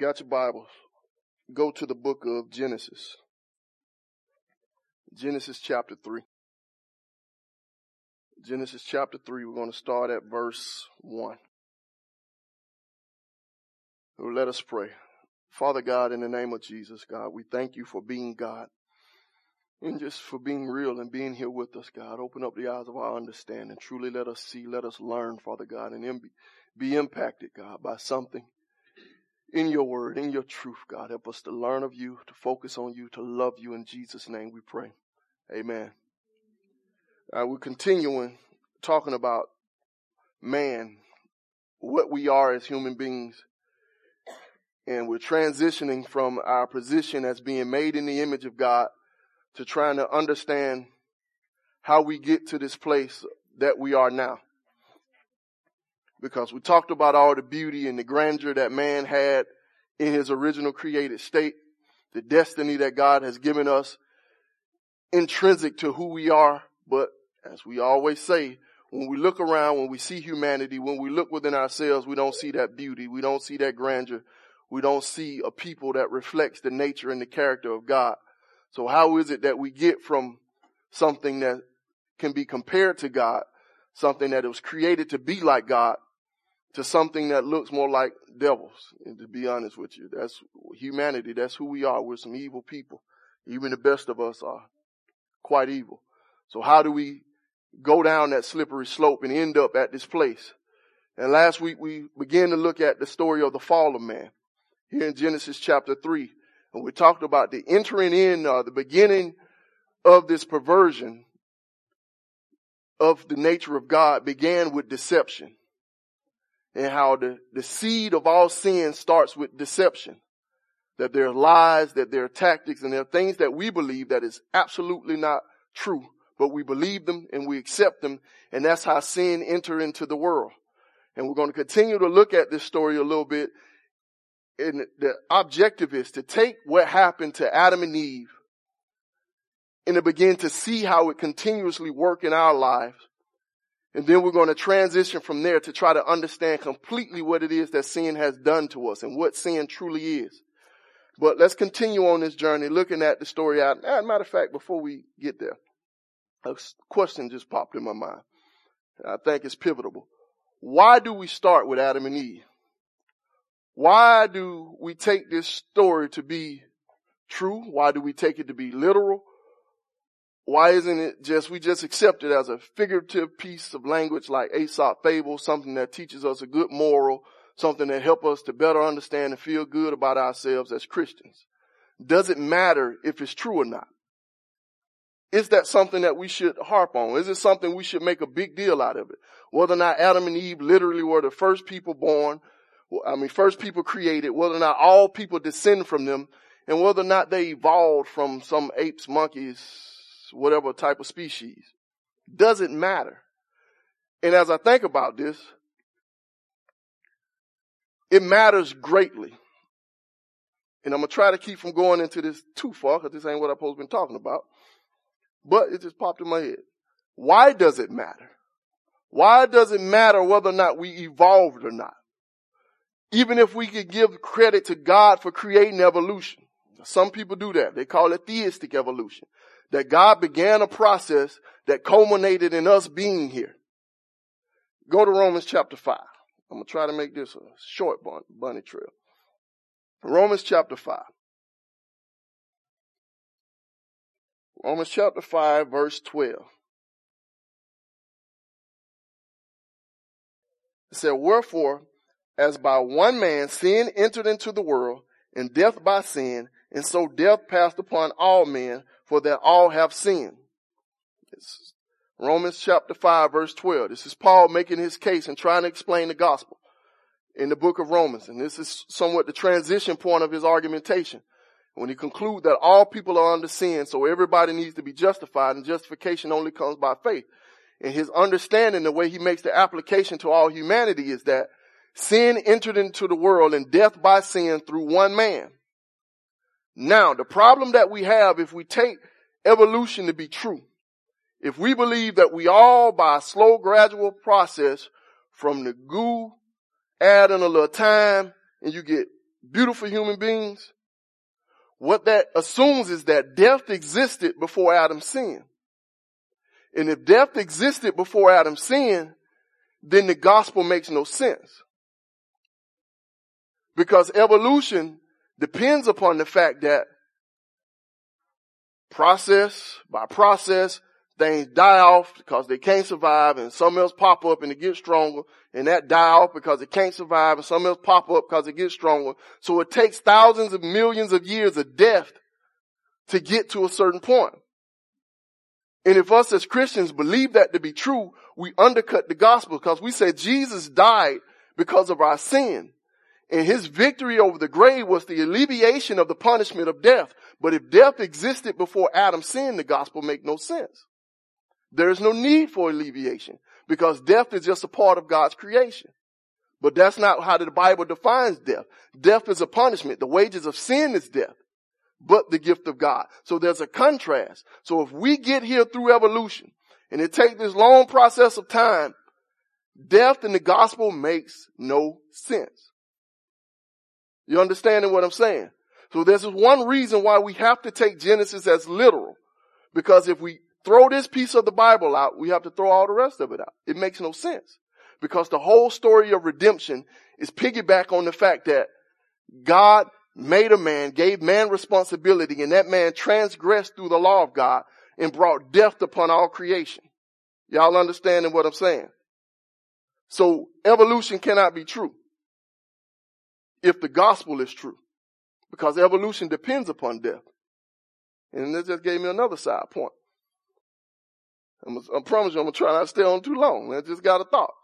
got your Bibles, go to the book of Genesis. Genesis chapter 3. Genesis chapter 3, we're going to start at verse 1. Let us pray. Father God, in the name of Jesus, God, we thank you for being God and just for being real and being here with us, God. Open up the eyes of our understanding. Truly let us see, let us learn, Father God, and be impacted, God, by something in your word, in your truth, God. Help us to learn of you, to focus on you, to love you. In Jesus' name we pray. Amen. Uh, we're continuing talking about man, what we are as human beings. And we're transitioning from our position as being made in the image of God to trying to understand how we get to this place that we are now because we talked about all the beauty and the grandeur that man had in his original created state, the destiny that God has given us intrinsic to who we are. But as we always say, when we look around, when we see humanity, when we look within ourselves, we don't see that beauty. We don't see that grandeur. We don't see a people that reflects the nature and the character of God. So how is it that we get from something that can be compared to God, something that was created to be like God, to something that looks more like devils. And to be honest with you, that's humanity. That's who we are. We're some evil people. Even the best of us are quite evil. So how do we go down that slippery slope and end up at this place? And last week we began to look at the story of the fall of man here in Genesis chapter three. And we talked about the entering in, uh, the beginning of this perversion of the nature of God began with deception and how the, the seed of all sin starts with deception. That there are lies, that there are tactics, and there are things that we believe that is absolutely not true, but we believe them and we accept them, and that's how sin enter into the world. And we're going to continue to look at this story a little bit. And the objective is to take what happened to Adam and Eve and to begin to see how it continuously work in our lives and then we're going to transition from there to try to understand completely what it is that sin has done to us and what sin truly is. But let's continue on this journey looking at the story out. As a matter of fact, before we get there, a question just popped in my mind. I think it's pivotal. Why do we start with Adam and Eve? Why do we take this story to be true? Why do we take it to be literal? Why isn't it just, we just accept it as a figurative piece of language like Aesop fable, something that teaches us a good moral, something that help us to better understand and feel good about ourselves as Christians? Does it matter if it's true or not? Is that something that we should harp on? Is it something we should make a big deal out of it? Whether or not Adam and Eve literally were the first people born, I mean, first people created, whether or not all people descend from them, and whether or not they evolved from some apes, monkeys, whatever type of species. Doesn't matter. And as I think about this, it matters greatly. And I'm gonna try to keep from going into this too far because this ain't what I'm supposed to be talking about. But it just popped in my head. Why does it matter? Why does it matter whether or not we evolved or not? Even if we could give credit to God for creating evolution. Some people do that. They call it theistic evolution that God began a process that culminated in us being here. Go to Romans chapter 5. I'm going to try to make this a short bunny trail. Romans chapter 5. Romans chapter 5 verse 12. It said, wherefore, as by one man sin entered into the world, and death by sin, and so death passed upon all men, for that all have sinned. Romans chapter 5 verse 12. This is Paul making his case and trying to explain the gospel in the book of Romans. And this is somewhat the transition point of his argumentation. When he concludes that all people are under sin, so everybody needs to be justified and justification only comes by faith. And his understanding, the way he makes the application to all humanity is that sin entered into the world and death by sin through one man. Now, the problem that we have if we take evolution to be true, if we believe that we all by a slow gradual process from the goo, add in a little time, and you get beautiful human beings, what that assumes is that death existed before Adam sinned. And if death existed before Adam sinned, then the gospel makes no sense. Because evolution depends upon the fact that process by process, things die off because they can't survive and something else pop up and it gets stronger and that die off because it can't survive and something else pop up because it gets stronger. So it takes thousands of millions of years of death to get to a certain point. And if us as Christians believe that to be true, we undercut the gospel because we say Jesus died because of our sin. And his victory over the grave was the alleviation of the punishment of death. But if death existed before Adam sinned, the gospel make no sense. There is no need for alleviation because death is just a part of God's creation. But that's not how the Bible defines death. Death is a punishment. The wages of sin is death, but the gift of God. So there's a contrast. So if we get here through evolution and it takes this long process of time, death in the gospel makes no sense. You understanding what I'm saying? So this is one reason why we have to take Genesis as literal. Because if we throw this piece of the Bible out, we have to throw all the rest of it out. It makes no sense. Because the whole story of redemption is piggyback on the fact that God made a man, gave man responsibility, and that man transgressed through the law of God and brought death upon all creation. Y'all understanding what I'm saying? So evolution cannot be true if the gospel is true because evolution depends upon death. And this just gave me another side point. I'm, I promise you I'm to try not to stay on too long. I just got a thought.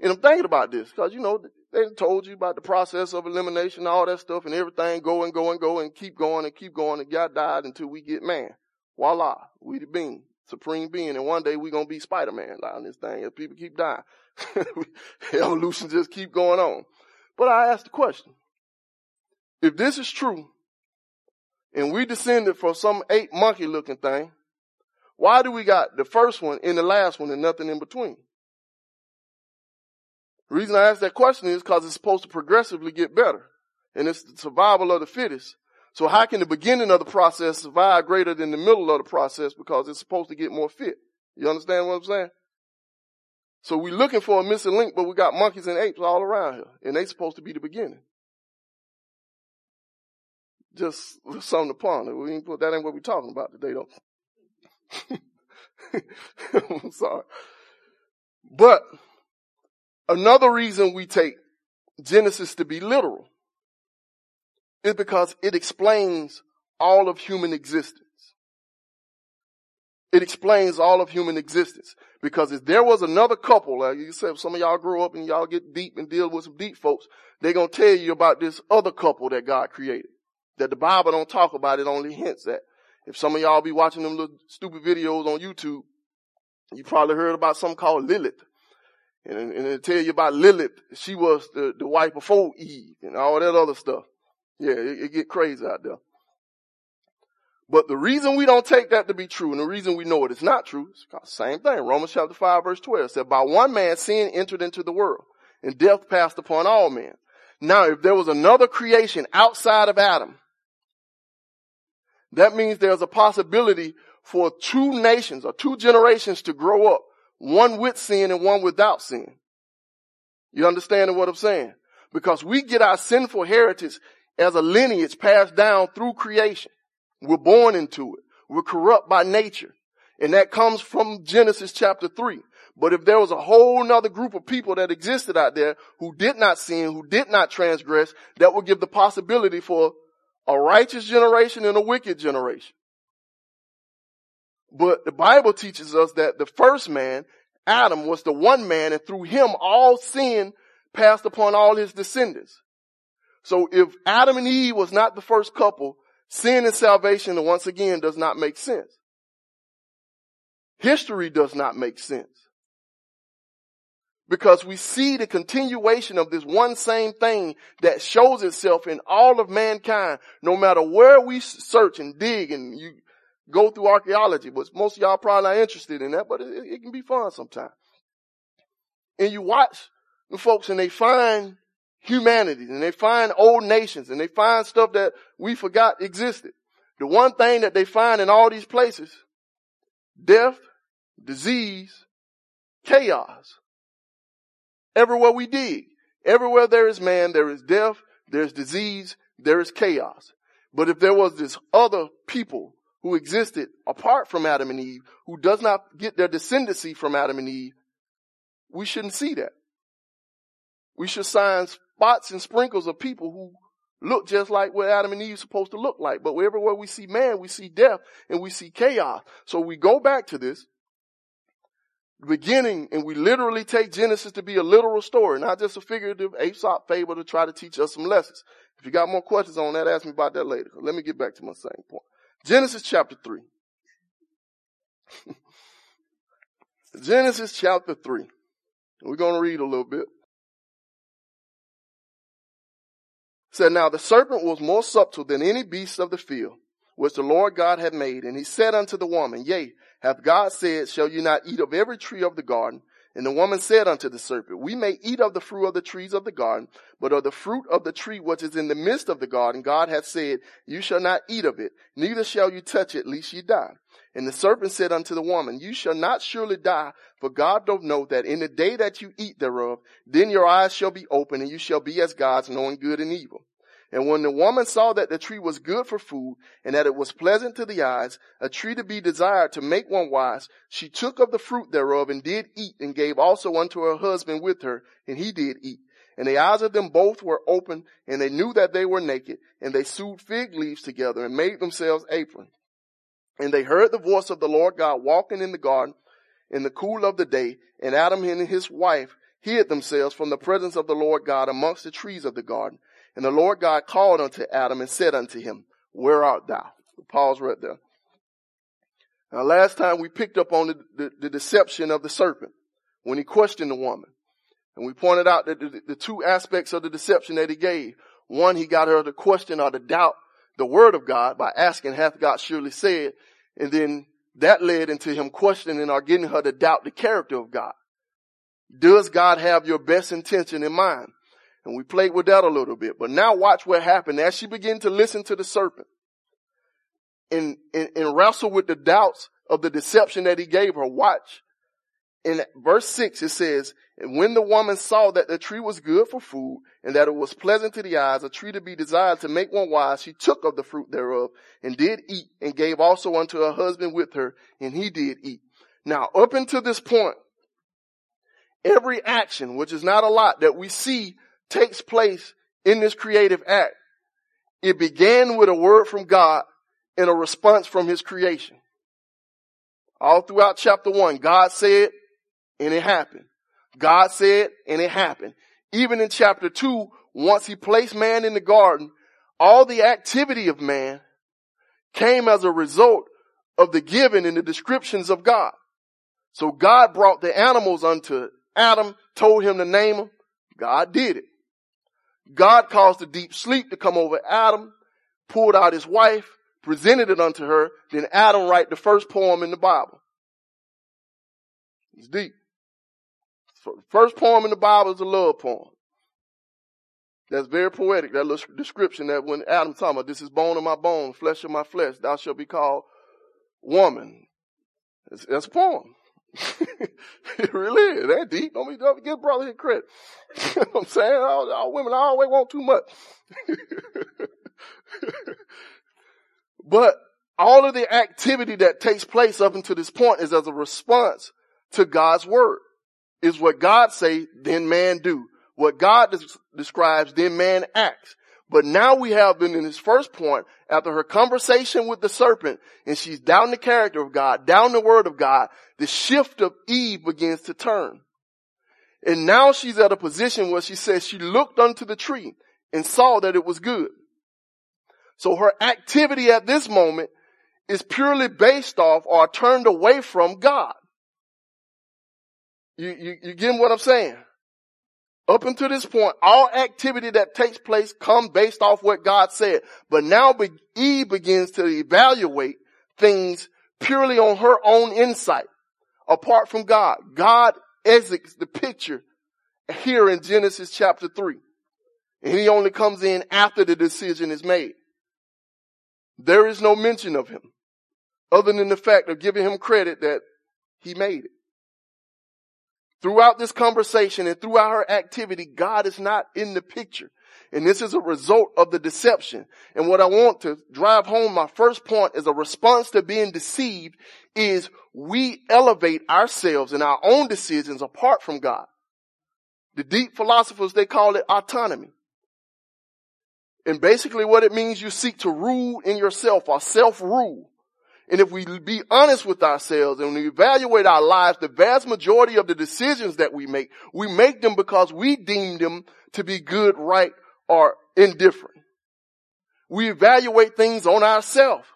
And I'm thinking about this because, you know, they told you about the process of elimination, all that stuff and everything go and go and go and keep going and keep going and God died until we get man. Voila. We the being, supreme being. And one day we to be Spider-Man on this thing if people keep dying. Evolution just keep going on. But I asked the question, if this is true, and we descended from some ape monkey looking thing, why do we got the first one and the last one and nothing in between? The reason I ask that question is because it's supposed to progressively get better. And it's the survival of the fittest. So how can the beginning of the process survive greater than the middle of the process because it's supposed to get more fit? You understand what I'm saying? So we're looking for a missing link, but we got monkeys and apes all around here. And they supposed to be the beginning. Just something to ponder. We ain't put that ain't what we're talking about today though. I'm sorry. But another reason we take Genesis to be literal is because it explains all of human existence. It explains all of human existence. Because if there was another couple, like you said, some of y'all grow up and y'all get deep and deal with some deep folks, they're going to tell you about this other couple that God created that the Bible don't talk about, it only hints at. If some of y'all be watching them little stupid videos on YouTube, you probably heard about something called Lilith. And, and it tell you about Lilith. She was the, the wife before Eve and all that other stuff. Yeah, it, it get crazy out there. But the reason we don't take that to be true and the reason we know it is not true is the same thing. Romans chapter 5 verse 12 said, by one man sin entered into the world and death passed upon all men. Now, if there was another creation outside of Adam, that means there's a possibility for two nations or two generations to grow up, one with sin and one without sin. You understand what I'm saying? Because we get our sinful heritage as a lineage passed down through creation. We're born into it. We're corrupt by nature. And that comes from Genesis chapter 3. But if there was a whole nother group of people that existed out there who did not sin, who did not transgress, that would give the possibility for a righteous generation and a wicked generation. But the Bible teaches us that the first man, Adam, was the one man and through him all sin passed upon all his descendants. So if Adam and Eve was not the first couple, sin and salvation once again does not make sense. History does not make sense because we see the continuation of this one same thing that shows itself in all of mankind, no matter where we search and dig and you go through archaeology, but most of y'all probably not interested in that, but it, it can be fun sometimes. And you watch the folks and they find humanity and they find old nations and they find stuff that we forgot existed. The one thing that they find in all these places, death, disease, chaos. Everywhere we dig, everywhere there is man, there is death, there's disease, there is chaos. But if there was this other people who existed apart from Adam and Eve, who does not get their descendancy from Adam and Eve, we shouldn't see that. We should sign spots and sprinkles of people who look just like what Adam and Eve supposed to look like. But everywhere we see man, we see death and we see chaos. So we go back to this beginning and we literally take Genesis to be a literal story, not just a figurative Aesop fable to try to teach us some lessons. If you got more questions on that, ask me about that later. Let me get back to my same point. Genesis chapter 3. Genesis chapter 3. We're going to read a little bit. said, now the serpent was more subtle than any beast of the field, which the Lord God had made. And he said unto the woman, yea, hath God said, shall you not eat of every tree of the garden? And the woman said unto the serpent, we may eat of the fruit of the trees of the garden, but of the fruit of the tree which is in the midst of the garden, God hath said, you shall not eat of it, neither shall you touch it, lest ye die. And the serpent said unto the woman, You shall not surely die, for God doth know that in the day that you eat thereof, then your eyes shall be opened, and you shall be as gods, knowing good and evil. And when the woman saw that the tree was good for food, and that it was pleasant to the eyes, a tree to be desired to make one wise, she took of the fruit thereof, and did eat, and gave also unto her husband with her, and he did eat. And the eyes of them both were open, and they knew that they were naked, and they sewed fig leaves together, and made themselves aprons. And they heard the voice of the Lord God walking in the garden in the cool of the day, and Adam and his wife hid themselves from the presence of the Lord God amongst the trees of the garden. And the Lord God called unto Adam and said unto him, Where art thou? Pause right there. Now last time we picked up on the, the, the deception of the serpent when he questioned the woman. And we pointed out that the, the two aspects of the deception that he gave. One, he got her to question or to doubt the word of God by asking, hath God surely said? And then that led into him questioning or getting her to doubt the character of God. Does God have your best intention in mind? And we played with that a little bit. But now watch what happened. As she began to listen to the serpent and, and, and wrestle with the doubts of the deception that he gave her, watch. In verse six, it says, and when the woman saw that the tree was good for food and that it was pleasant to the eyes, a tree to be desired to make one wise, she took of the fruit thereof and did eat and gave also unto her husband with her and he did eat. Now up until this point, every action, which is not a lot that we see takes place in this creative act, it began with a word from God and a response from his creation. All throughout chapter one, God said and it happened. God said and it happened. Even in chapter two, once he placed man in the garden, all the activity of man came as a result of the giving and the descriptions of God. So God brought the animals unto Adam, told him to name them. God did it. God caused a deep sleep to come over Adam, pulled out his wife, presented it unto her, then Adam write the first poem in the Bible. It's deep. First poem in the Bible is a love poem. That's very poetic, that little description that when Adam talking about, this is bone of my bone, flesh of my flesh, thou shalt be called woman. That's, that's a poem. really. That deep. Don't be, don't give brother his credit. you know what I'm saying? All, all women always want too much. but all of the activity that takes place up until this point is as a response to God's word. Is what God say, then man do. What God des- describes, then man acts. But now we have been in his first point, after her conversation with the serpent, and she's down the character of God, down the word of God, the shift of Eve begins to turn. And now she's at a position where she says she looked unto the tree and saw that it was good. So her activity at this moment is purely based off or turned away from God. You, you, you get what I'm saying? Up until this point, all activity that takes place come based off what God said. But now Eve begins to evaluate things purely on her own insight, apart from God. God exits the picture here in Genesis chapter 3. And he only comes in after the decision is made. There is no mention of him other than the fact of giving him credit that he made it. Throughout this conversation and throughout her activity, God is not in the picture. And this is a result of the deception. And what I want to drive home, my first point is a response to being deceived is we elevate ourselves and our own decisions apart from God. The deep philosophers, they call it autonomy. And basically what it means, you seek to rule in yourself or self-rule. And if we be honest with ourselves and we evaluate our lives, the vast majority of the decisions that we make, we make them because we deem them to be good, right, or indifferent. We evaluate things on ourselves.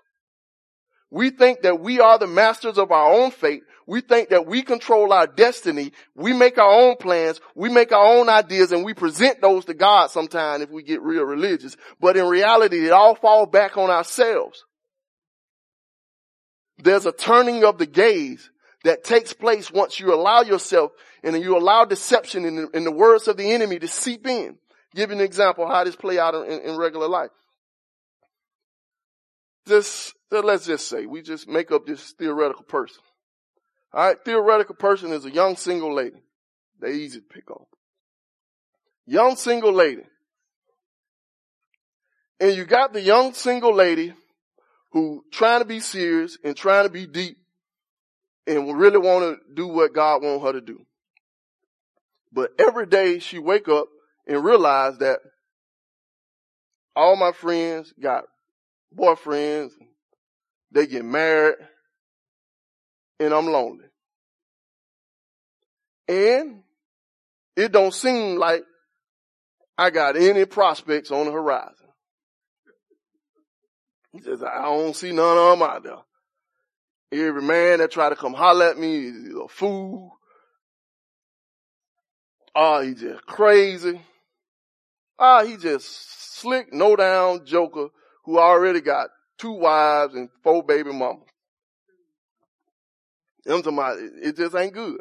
We think that we are the masters of our own fate. We think that we control our destiny. We make our own plans. We make our own ideas and we present those to God sometime if we get real religious. But in reality, it all falls back on ourselves. There's a turning of the gaze that takes place once you allow yourself and you allow deception in the, the words of the enemy to seep in. Give you an example how this play out in, in regular life. Just, let's just say we just make up this theoretical person. All right, theoretical person is a young single lady. They're easy to pick on. Young single lady. And you got the young single lady who trying to be serious and trying to be deep and really want to do what God want her to do. But every day she wake up and realize that all my friends got boyfriends, they get married, and I'm lonely. And it don't seem like I got any prospects on the horizon. He says, I don't see none of them out there. Every man that try to come holler at me is a fool. Oh, he just crazy. Ah, he just slick, no down joker who already got two wives and four baby mamas. I'm talking about, it just ain't good.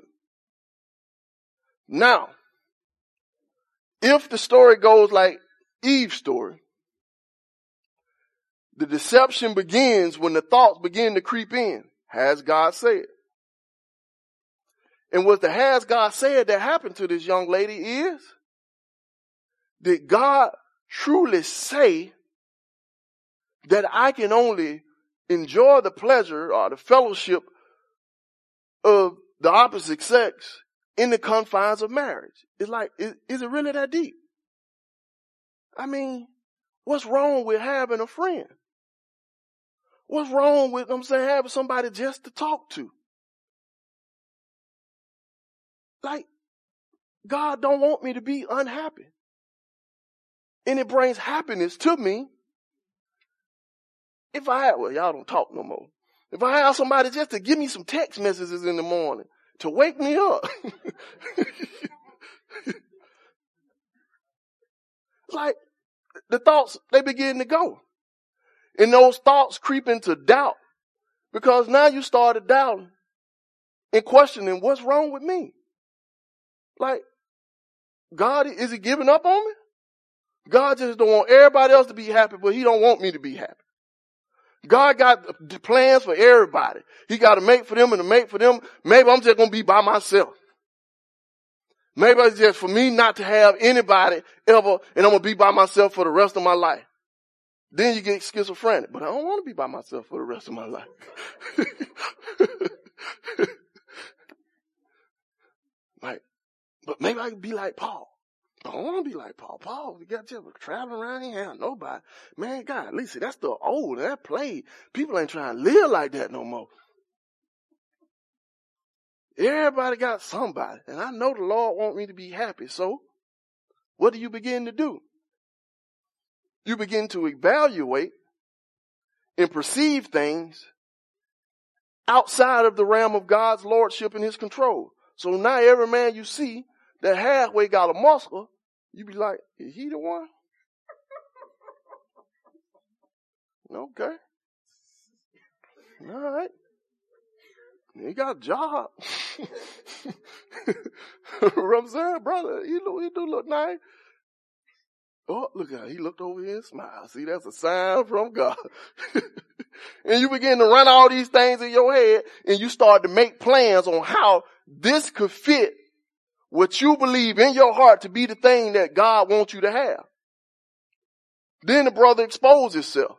Now, if the story goes like Eve's story, the deception begins when the thoughts begin to creep in. Has God said? And what the has God said that happened to this young lady is, did God truly say that I can only enjoy the pleasure or the fellowship of the opposite sex in the confines of marriage? It's like, is, is it really that deep? I mean, what's wrong with having a friend? What's wrong with, I'm saying, having somebody just to talk to? Like, God don't want me to be unhappy. And it brings happiness to me if I have, well, y'all don't talk no more. If I have somebody just to give me some text messages in the morning to wake me up. like the thoughts, they begin to go. And those thoughts creep into doubt because now you started doubting and questioning what's wrong with me. Like, God, is he giving up on me? God just don't want everybody else to be happy, but he don't want me to be happy. God got plans for everybody. He got to make for them and to make for them. Maybe I'm just going to be by myself. Maybe it's just for me not to have anybody ever and I'm going to be by myself for the rest of my life. Then you get schizophrenic. But I don't want to be by myself for the rest of my life. like, but maybe I could be like Paul. I don't want to be like Paul. Paul, you got you traveling around here, have nobody. Man, God, listen, that's the old, that played. People ain't trying to live like that no more. Everybody got somebody. And I know the Lord want me to be happy. So what do you begin to do? You begin to evaluate and perceive things outside of the realm of God's lordship and his control. So now every man you see that halfway got a muscle, you be like, is he the one? Okay. All right. He got a job. what I'm saying, brother, he do, he do look nice. Oh, look at he looked over here and smiled. See, that's a sign from God. and you begin to run all these things in your head and you start to make plans on how this could fit what you believe in your heart to be the thing that God wants you to have. Then the brother exposes himself.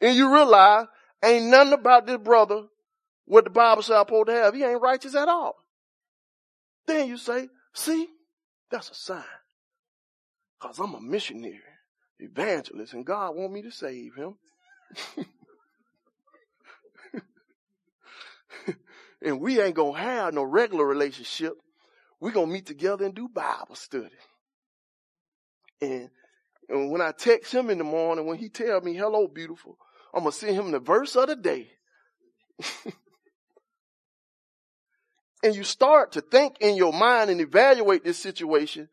And you realize ain't nothing about this brother what the Bible says I'm supposed to have. He ain't righteous at all. Then you say, see, that's a sign. Cause I'm a missionary, evangelist, and God want me to save him. and we ain't gonna have no regular relationship. we gonna meet together and do Bible study. And, and when I text him in the morning, when he tell me, hello, beautiful, I'm gonna send him the verse of the day. and you start to think in your mind and evaluate this situation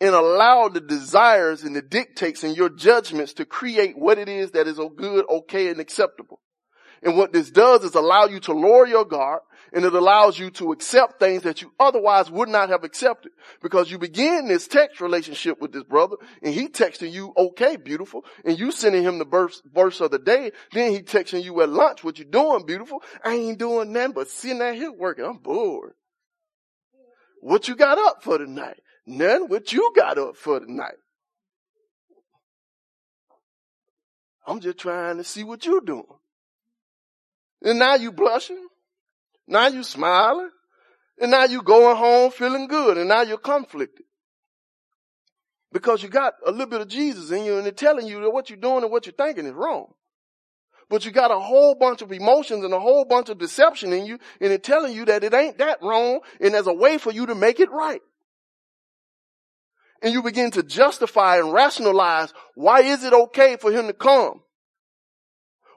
and allow the desires and the dictates and your judgments to create what it is that is good, okay, and acceptable. And what this does is allow you to lower your guard and it allows you to accept things that you otherwise would not have accepted because you begin this text relationship with this brother and he texting you, okay, beautiful. And you sending him the verse, verse of the day. Then he texting you at lunch, what you doing, beautiful? I ain't doing nothing but sitting out here working. I'm bored. What you got up for tonight? None. What you got up for tonight? I'm just trying to see what you're doing. And now you blushing. Now you smiling. And now you going home feeling good. And now you're conflicted. Because you got a little bit of Jesus in you and they're telling you that what you're doing and what you're thinking is wrong. But you got a whole bunch of emotions and a whole bunch of deception in you and they're telling you that it ain't that wrong and there's a way for you to make it right. And you begin to justify and rationalize why is it okay for him to come?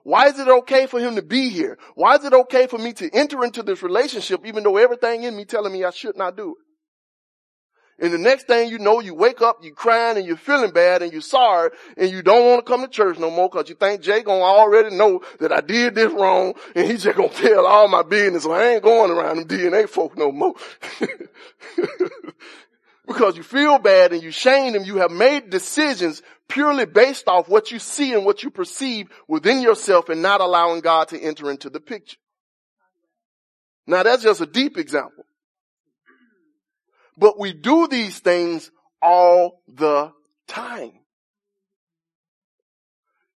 Why is it okay for him to be here? Why is it okay for me to enter into this relationship even though everything in me telling me I should not do it? And the next thing you know, you wake up, you crying and you're feeling bad and you're sorry and you don't want to come to church no more because you think Jay gonna already know that I did this wrong and he's just gonna tell all my business so I ain't going around them DNA folk no more. because you feel bad and you shame them, you have made decisions purely based off what you see and what you perceive within yourself and not allowing God to enter into the picture. Now that's just a deep example. But we do these things all the time.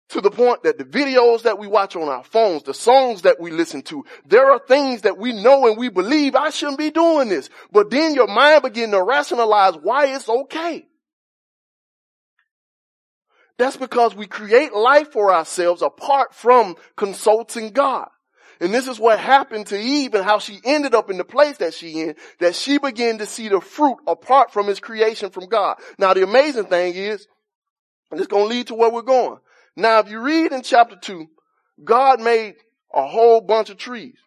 To the point that the videos that we watch on our phones, the songs that we listen to, there are things that we know and we believe I shouldn't be doing this. But then your mind begin to rationalize why it's okay. That's because we create life for ourselves apart from consulting God. And this is what happened to Eve and how she ended up in the place that she in, that she began to see the fruit apart from his creation from God. Now the amazing thing is, and it's going to lead to where we're going. Now if you read in chapter two, God made a whole bunch of trees.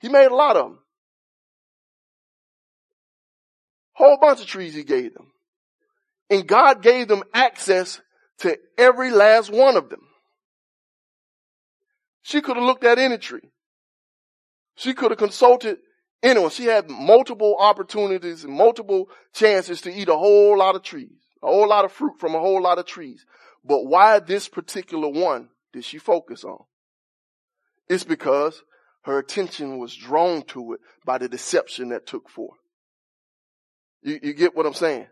He made a lot of them. Whole bunch of trees he gave them. And God gave them access to every last one of them. She could have looked at any tree. She could have consulted anyone. She had multiple opportunities and multiple chances to eat a whole lot of trees, a whole lot of fruit from a whole lot of trees. But why this particular one did she focus on? It's because her attention was drawn to it by the deception that took forth. You, you get what I'm saying?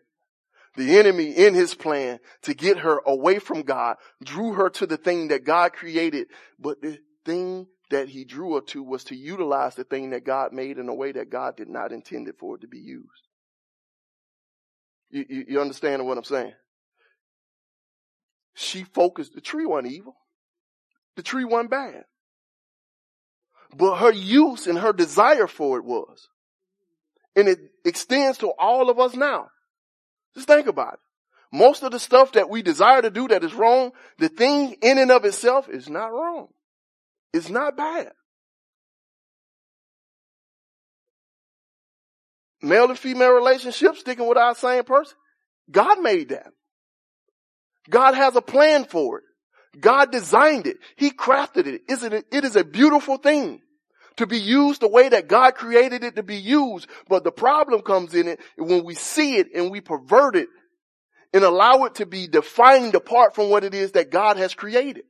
The enemy in his plan to get her away from God drew her to the thing that God created, but the thing that he drew her to was to utilize the thing that God made in a way that God did not intend it for it to be used. You, you, you understand what I'm saying? She focused, the tree wasn't evil. The tree wasn't bad. But her use and her desire for it was. And it extends to all of us now. Just think about it. Most of the stuff that we desire to do that is wrong, the thing in and of itself is not wrong. It's not bad. Male and female relationships, sticking with our same person. God made that. God has a plan for it. God designed it. He crafted it. It is a beautiful thing to be used the way that God created it to be used. But the problem comes in it when we see it and we pervert it and allow it to be defined apart from what it is that God has created.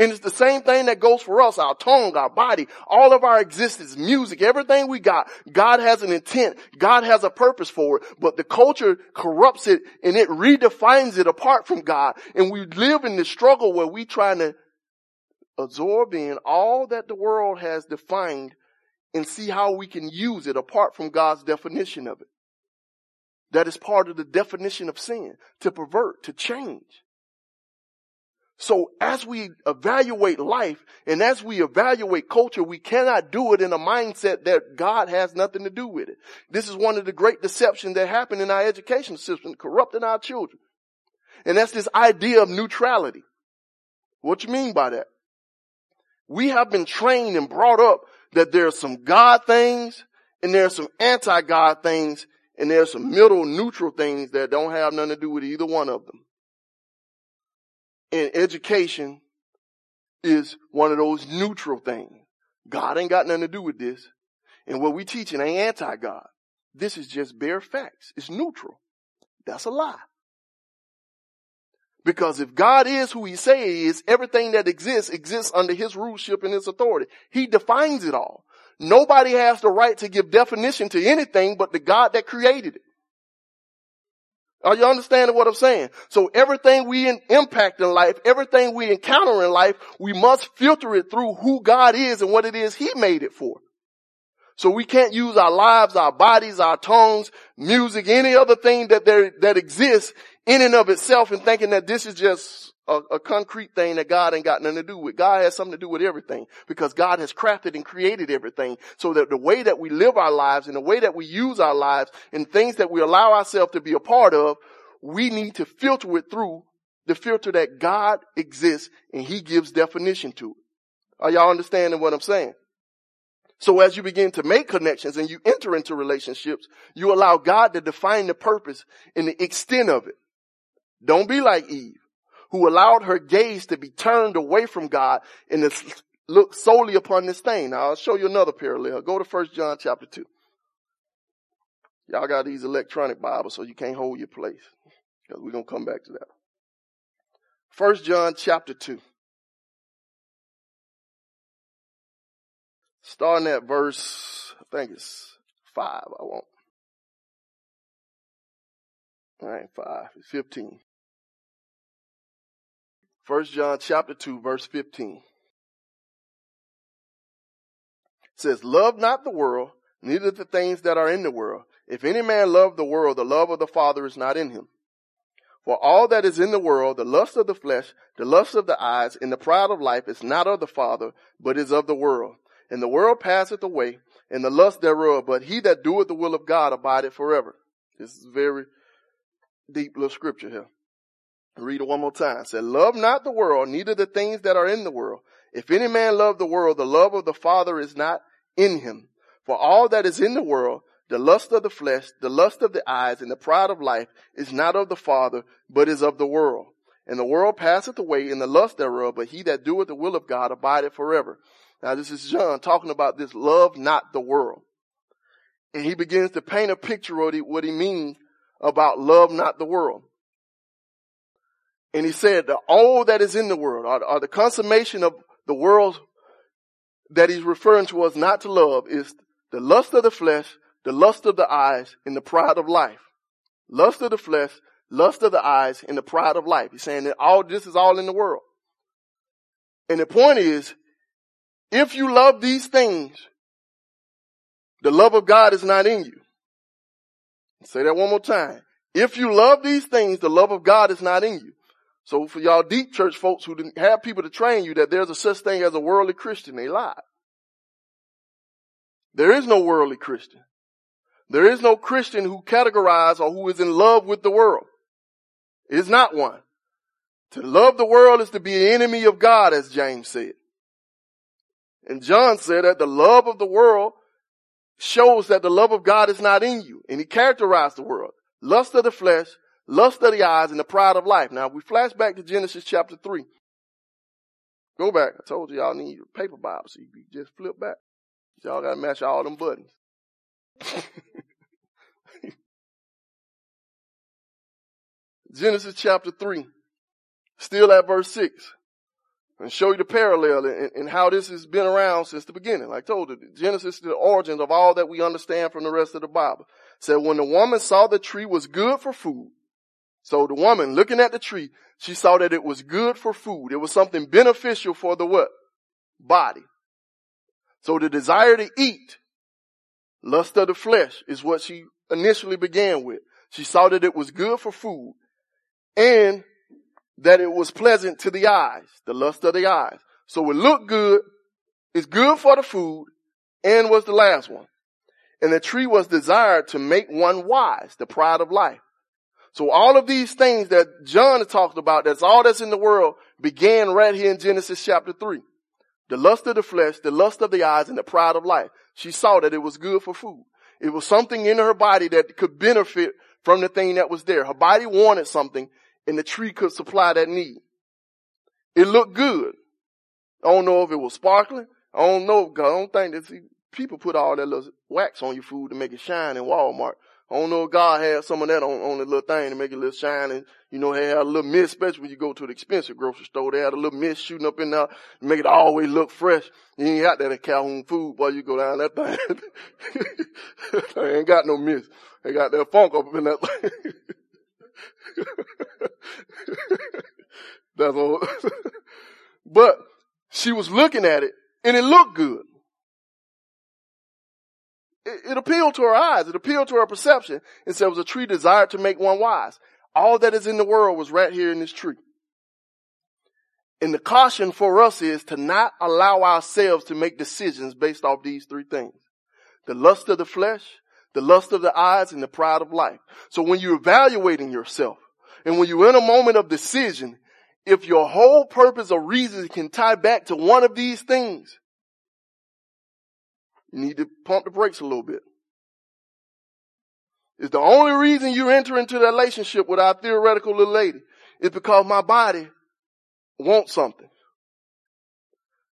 And it's the same thing that goes for us, our tongue, our body, all of our existence, music, everything we got. God has an intent. God has a purpose for it, but the culture corrupts it and it redefines it apart from God. And we live in this struggle where we trying to absorb in all that the world has defined and see how we can use it apart from God's definition of it. That is part of the definition of sin, to pervert, to change. So as we evaluate life and as we evaluate culture, we cannot do it in a mindset that God has nothing to do with it. This is one of the great deceptions that happened in our education system, corrupting our children. And that's this idea of neutrality. What you mean by that? We have been trained and brought up that there are some God things and there are some anti-God things and there are some middle neutral things that don't have nothing to do with either one of them and education is one of those neutral things. God ain't got nothing to do with this. And what we teaching ain't anti-God. This is just bare facts. It's neutral. That's a lie. Because if God is who he say he is, everything that exists exists under his ruleship and his authority. He defines it all. Nobody has the right to give definition to anything but the God that created it. Are you understanding what I'm saying? So everything we in, impact in life, everything we encounter in life, we must filter it through who God is and what it is He made it for. So we can't use our lives, our bodies, our tongues, music, any other thing that there, that exists in and of itself and thinking that this is just a, a, concrete thing that God ain't got nothing to do with. God has something to do with everything because God has crafted and created everything so that the way that we live our lives and the way that we use our lives and things that we allow ourselves to be a part of, we need to filter it through the filter that God exists and he gives definition to it. Are y'all understanding what I'm saying? So as you begin to make connections and you enter into relationships, you allow God to define the purpose and the extent of it. Don't be like Eve who allowed her gaze to be turned away from God and to look solely upon this thing. Now I'll show you another parallel. Go to First John chapter 2. Y'all got these electronic Bibles so you can't hold your place. Because we're going to come back to that. First John chapter 2. Starting at verse, I think it's 5, I won't. All right, 5, it's 15. First John chapter 2 verse 15. It says, love not the world, neither the things that are in the world. If any man love the world, the love of the Father is not in him. For all that is in the world, the lust of the flesh, the lust of the eyes, and the pride of life is not of the Father, but is of the world. And the world passeth away, and the lust thereof, but he that doeth the will of God abideth forever. This is very deep little scripture here. Read it one more time. It said, love not the world, neither the things that are in the world. If any man love the world, the love of the Father is not in him. For all that is in the world, the lust of the flesh, the lust of the eyes, and the pride of life is not of the Father, but is of the world. And the world passeth away in the lust thereof, but he that doeth the will of God abideth forever. Now this is John talking about this love not the world. And he begins to paint a picture of what he means about love not the world. And he said all that is in the world, or, the consummation of the world that he's referring to us not to love is the lust of the flesh, the lust of the eyes, and the pride of life. Lust of the flesh, lust of the eyes, and the pride of life. He's saying that all this is all in the world. And the point is, if you love these things, the love of God is not in you. say that one more time. If you love these things, the love of God is not in you. So for y'all deep church folks who didn't have people to train you that there's a such thing as a worldly Christian, they lied. There is no worldly Christian. There is no Christian who categorizes or who is in love with the world. It is not one. To love the world is to be an enemy of God, as James said. And John said that the love of the world shows that the love of God is not in you. And he characterized the world. Lust of the flesh, lust of the eyes, and the pride of life. Now, we flash back to Genesis chapter 3. Go back. I told you y'all need your paper Bible, so you just flip back. Y'all gotta match all them buttons. Genesis chapter 3, still at verse 6, and show you the parallel and, how this has been around since the beginning. Like I told you, Genesis is the origins of all that we understand from the rest of the Bible. Said when the woman saw the tree was good for food, so the woman looking at the tree, she saw that it was good for food. It was something beneficial for the what? Body. So the desire to eat, lust of the flesh is what she initially began with. She saw that it was good for food and that it was pleasant to the eyes, the lust of the eyes. So it looked good, it's good for the food, and was the last one. And the tree was desired to make one wise, the pride of life. So all of these things that John talked about, that's all that's in the world, began right here in Genesis chapter 3. The lust of the flesh, the lust of the eyes, and the pride of life. She saw that it was good for food. It was something in her body that could benefit from the thing that was there. Her body wanted something and the tree could supply that need. It looked good. I don't know if it was sparkling. I don't know. I don't think that people put all that little wax on your food to make it shine in Walmart. I don't know if God had some of that on, on the little thing to make it a little you know, they had a little mist, especially when you go to the expensive grocery store. They had a little mist shooting up in there to make it always look fresh. You ain't got that at Calhoun Food, boy. You go down that thing. they ain't got no mist. They got that funk up in that thing. That's all. but she was looking at it and it looked good it, it appealed to her eyes. It appealed to her perception and said it was a tree desired to make one wise. All that is in the world was right here in this tree. And the caution for us is to not allow ourselves to make decisions based off these three things. The lust of the flesh, the lust of the eyes, and the pride of life. So when you're evaluating yourself, and when you're in a moment of decision, if your whole purpose or reason can tie back to one of these things, you need to pump the brakes a little bit. It's the only reason you enter into that relationship with our theoretical little lady is because my body wants something.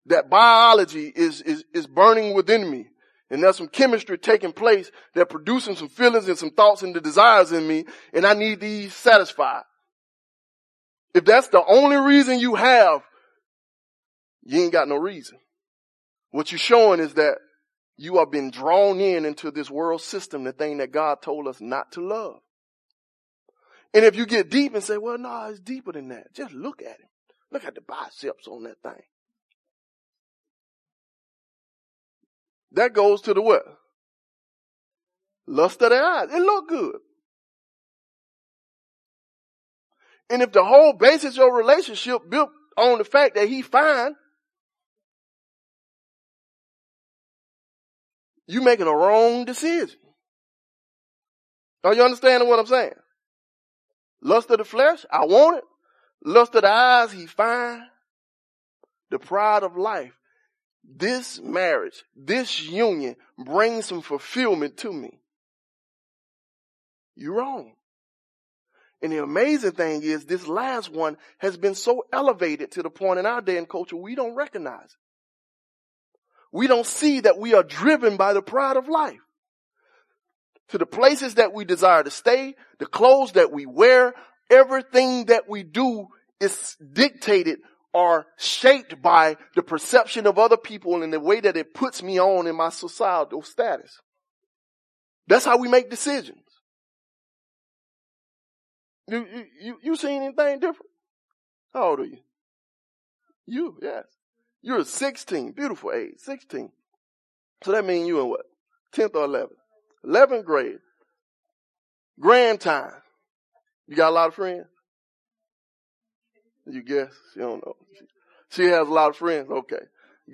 That biology is, is, is burning within me. And there's some chemistry taking place that producing some feelings and some thoughts and the desires in me. And I need these satisfied. If that's the only reason you have, you ain't got no reason. What you're showing is that you are being drawn in into this world system, the thing that God told us not to love. And if you get deep and say, well, no, it's deeper than that. Just look at him. Look at the biceps on that thing. That goes to the what? Lust of the eyes. It look good. And if the whole basis of your relationship built on the fact that he fine, you making a wrong decision. Are you understanding what I'm saying? Lust of the flesh, I want it. Lust of the eyes, he fine. The pride of life. This marriage, this union brings some fulfillment to me. You're wrong. And the amazing thing is this last one has been so elevated to the point in our day and culture we don't recognize it we don't see that we are driven by the pride of life. To the places that we desire to stay, the clothes that we wear, everything that we do is dictated or shaped by the perception of other people and the way that it puts me on in my societal status. That's how we make decisions. You, you, you, seen anything different? How old are you? You, yes. You're 16. Beautiful age. 16. So that means you in what? 10th or 11th? 11th grade. Grand time. You got a lot of friends? You guess? She don't know. She has a lot of friends. Okay.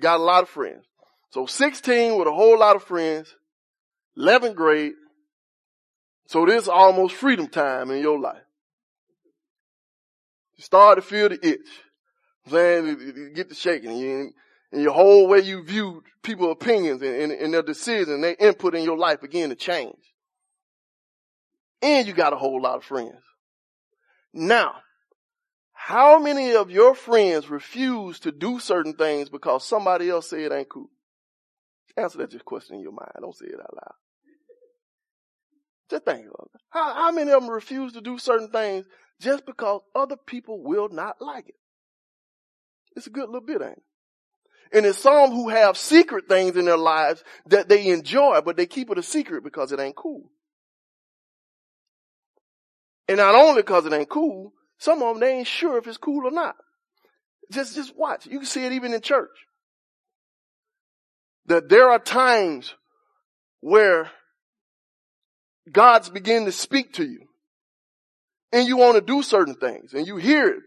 Got a lot of friends. So 16 with a whole lot of friends. 11th grade. So this is almost freedom time in your life. You start to feel the itch. I'm saying get the shaking and, and your whole way you view people's opinions and, and, and their decisions their input in your life begin to change. And you got a whole lot of friends. Now, how many of your friends refuse to do certain things because somebody else said it ain't cool? Answer that just question in your mind. Don't say it out loud. Just think, how, how many of them refuse to do certain things just because other people will not like it? It's a good little bit, ain't it? And it's some who have secret things in their lives that they enjoy, but they keep it a secret because it ain't cool. And not only because it ain't cool, some of them, they ain't sure if it's cool or not. Just, just watch. You can see it even in church. That there are times where God's begin to speak to you and you want to do certain things and you hear it.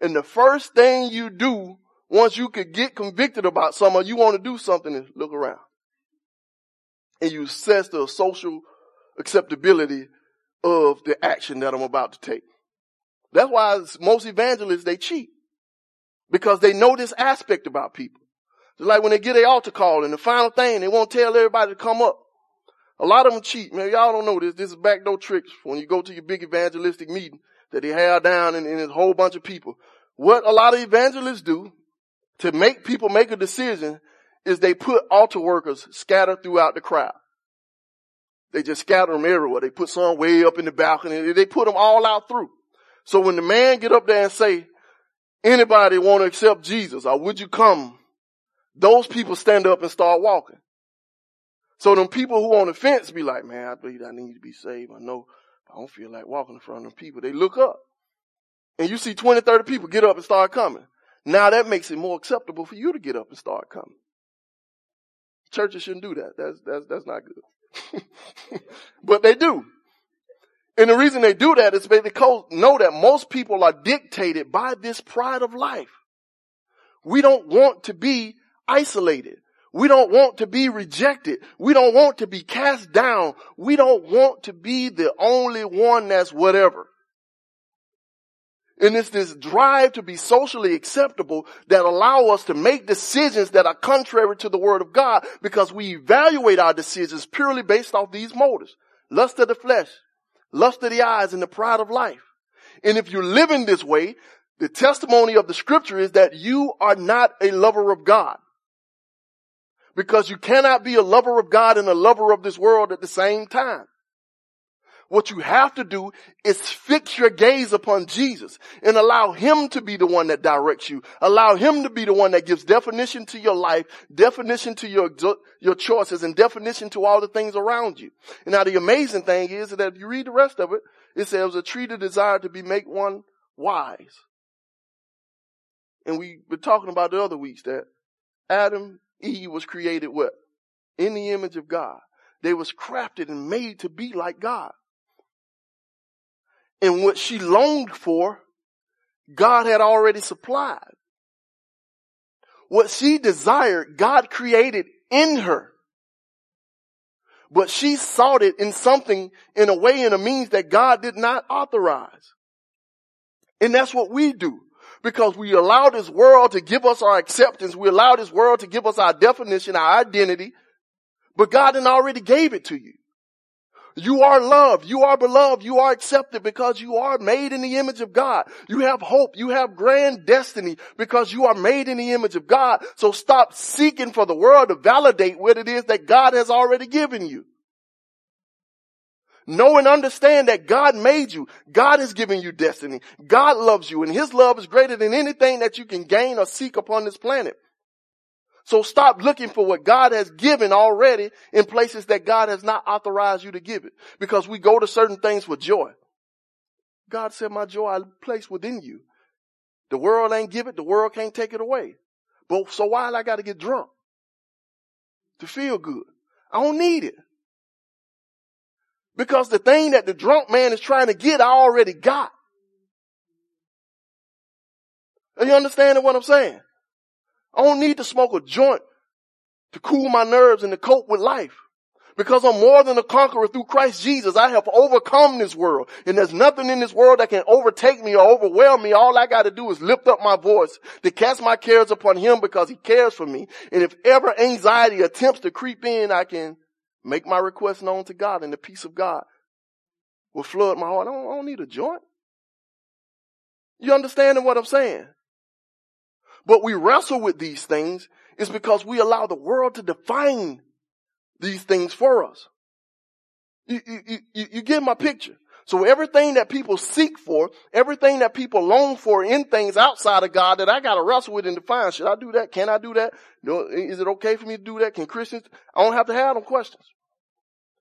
And the first thing you do once you could get convicted about something, you want to do something and look around. And you assess the social acceptability of the action that I'm about to take. That's why most evangelists, they cheat. Because they know this aspect about people. It's like when they get a altar call and the final thing, they won't tell everybody to come up. A lot of them cheat. Man, y'all don't know this. This is backdoor tricks when you go to your big evangelistic meeting that he had down and, and a whole bunch of people. What a lot of evangelists do to make people make a decision is they put altar workers scattered throughout the crowd. They just scatter them everywhere. They put some way up in the balcony. They put them all out through. So when the man get up there and say, anybody want to accept Jesus or would you come? Those people stand up and start walking. So them people who on the fence be like, man, I believe I need to be saved. I know I don't feel like walking in front of people. They look up and you see 20, 30 people get up and start coming. Now that makes it more acceptable for you to get up and start coming. Churches shouldn't do that. That's, that's, that's not good. but they do. And the reason they do that is because know that most people are dictated by this pride of life. We don't want to be isolated. We don't want to be rejected. We don't want to be cast down. We don't want to be the only one that's whatever. And it's this drive to be socially acceptable that allow us to make decisions that are contrary to the word of God because we evaluate our decisions purely based off these motives. Lust of the flesh, lust of the eyes, and the pride of life. And if you're living this way, the testimony of the scripture is that you are not a lover of God. Because you cannot be a lover of God and a lover of this world at the same time. What you have to do is fix your gaze upon Jesus and allow Him to be the one that directs you. Allow Him to be the one that gives definition to your life, definition to your, your choices, and definition to all the things around you. And now the amazing thing is that if you read the rest of it, it says a tree to desire to be make one wise. And we were talking about the other weeks that Adam, Eve was created what? In the image of God. They was crafted and made to be like God and what she longed for, God had already supplied. What she desired, God created in her. But she sought it in something, in a way, in a means that God did not authorize. And that's what we do. Because we allow this world to give us our acceptance. We allow this world to give us our definition, our identity. But God had already gave it to you. You are loved. You are beloved. You are accepted because you are made in the image of God. You have hope. You have grand destiny because you are made in the image of God. So stop seeking for the world to validate what it is that God has already given you. Know and understand that God made you. God has given you destiny. God loves you and his love is greater than anything that you can gain or seek upon this planet. So stop looking for what God has given already in places that God has not authorized you to give it. Because we go to certain things for joy. God said, my joy I place within you. The world ain't give it. The world can't take it away. But so why I got to get drunk? To feel good. I don't need it. Because the thing that the drunk man is trying to get, I already got. Are you understanding what I'm saying? I don't need to smoke a joint to cool my nerves and to cope with life. Because I'm more than a conqueror through Christ Jesus. I have overcome this world. And there's nothing in this world that can overtake me or overwhelm me. All I gotta do is lift up my voice to cast my cares upon Him because He cares for me. And if ever anxiety attempts to creep in, I can make my request known to God and the peace of God will flood my heart. I don't, I don't need a joint. You understanding what I'm saying? But we wrestle with these things is because we allow the world to define these things for us. You, you, you, you get my picture. So everything that people seek for, everything that people long for in things outside of God that I gotta wrestle with and define, should I do that? Can I do that? Is it okay for me to do that? Can Christians, I don't have to have them questions.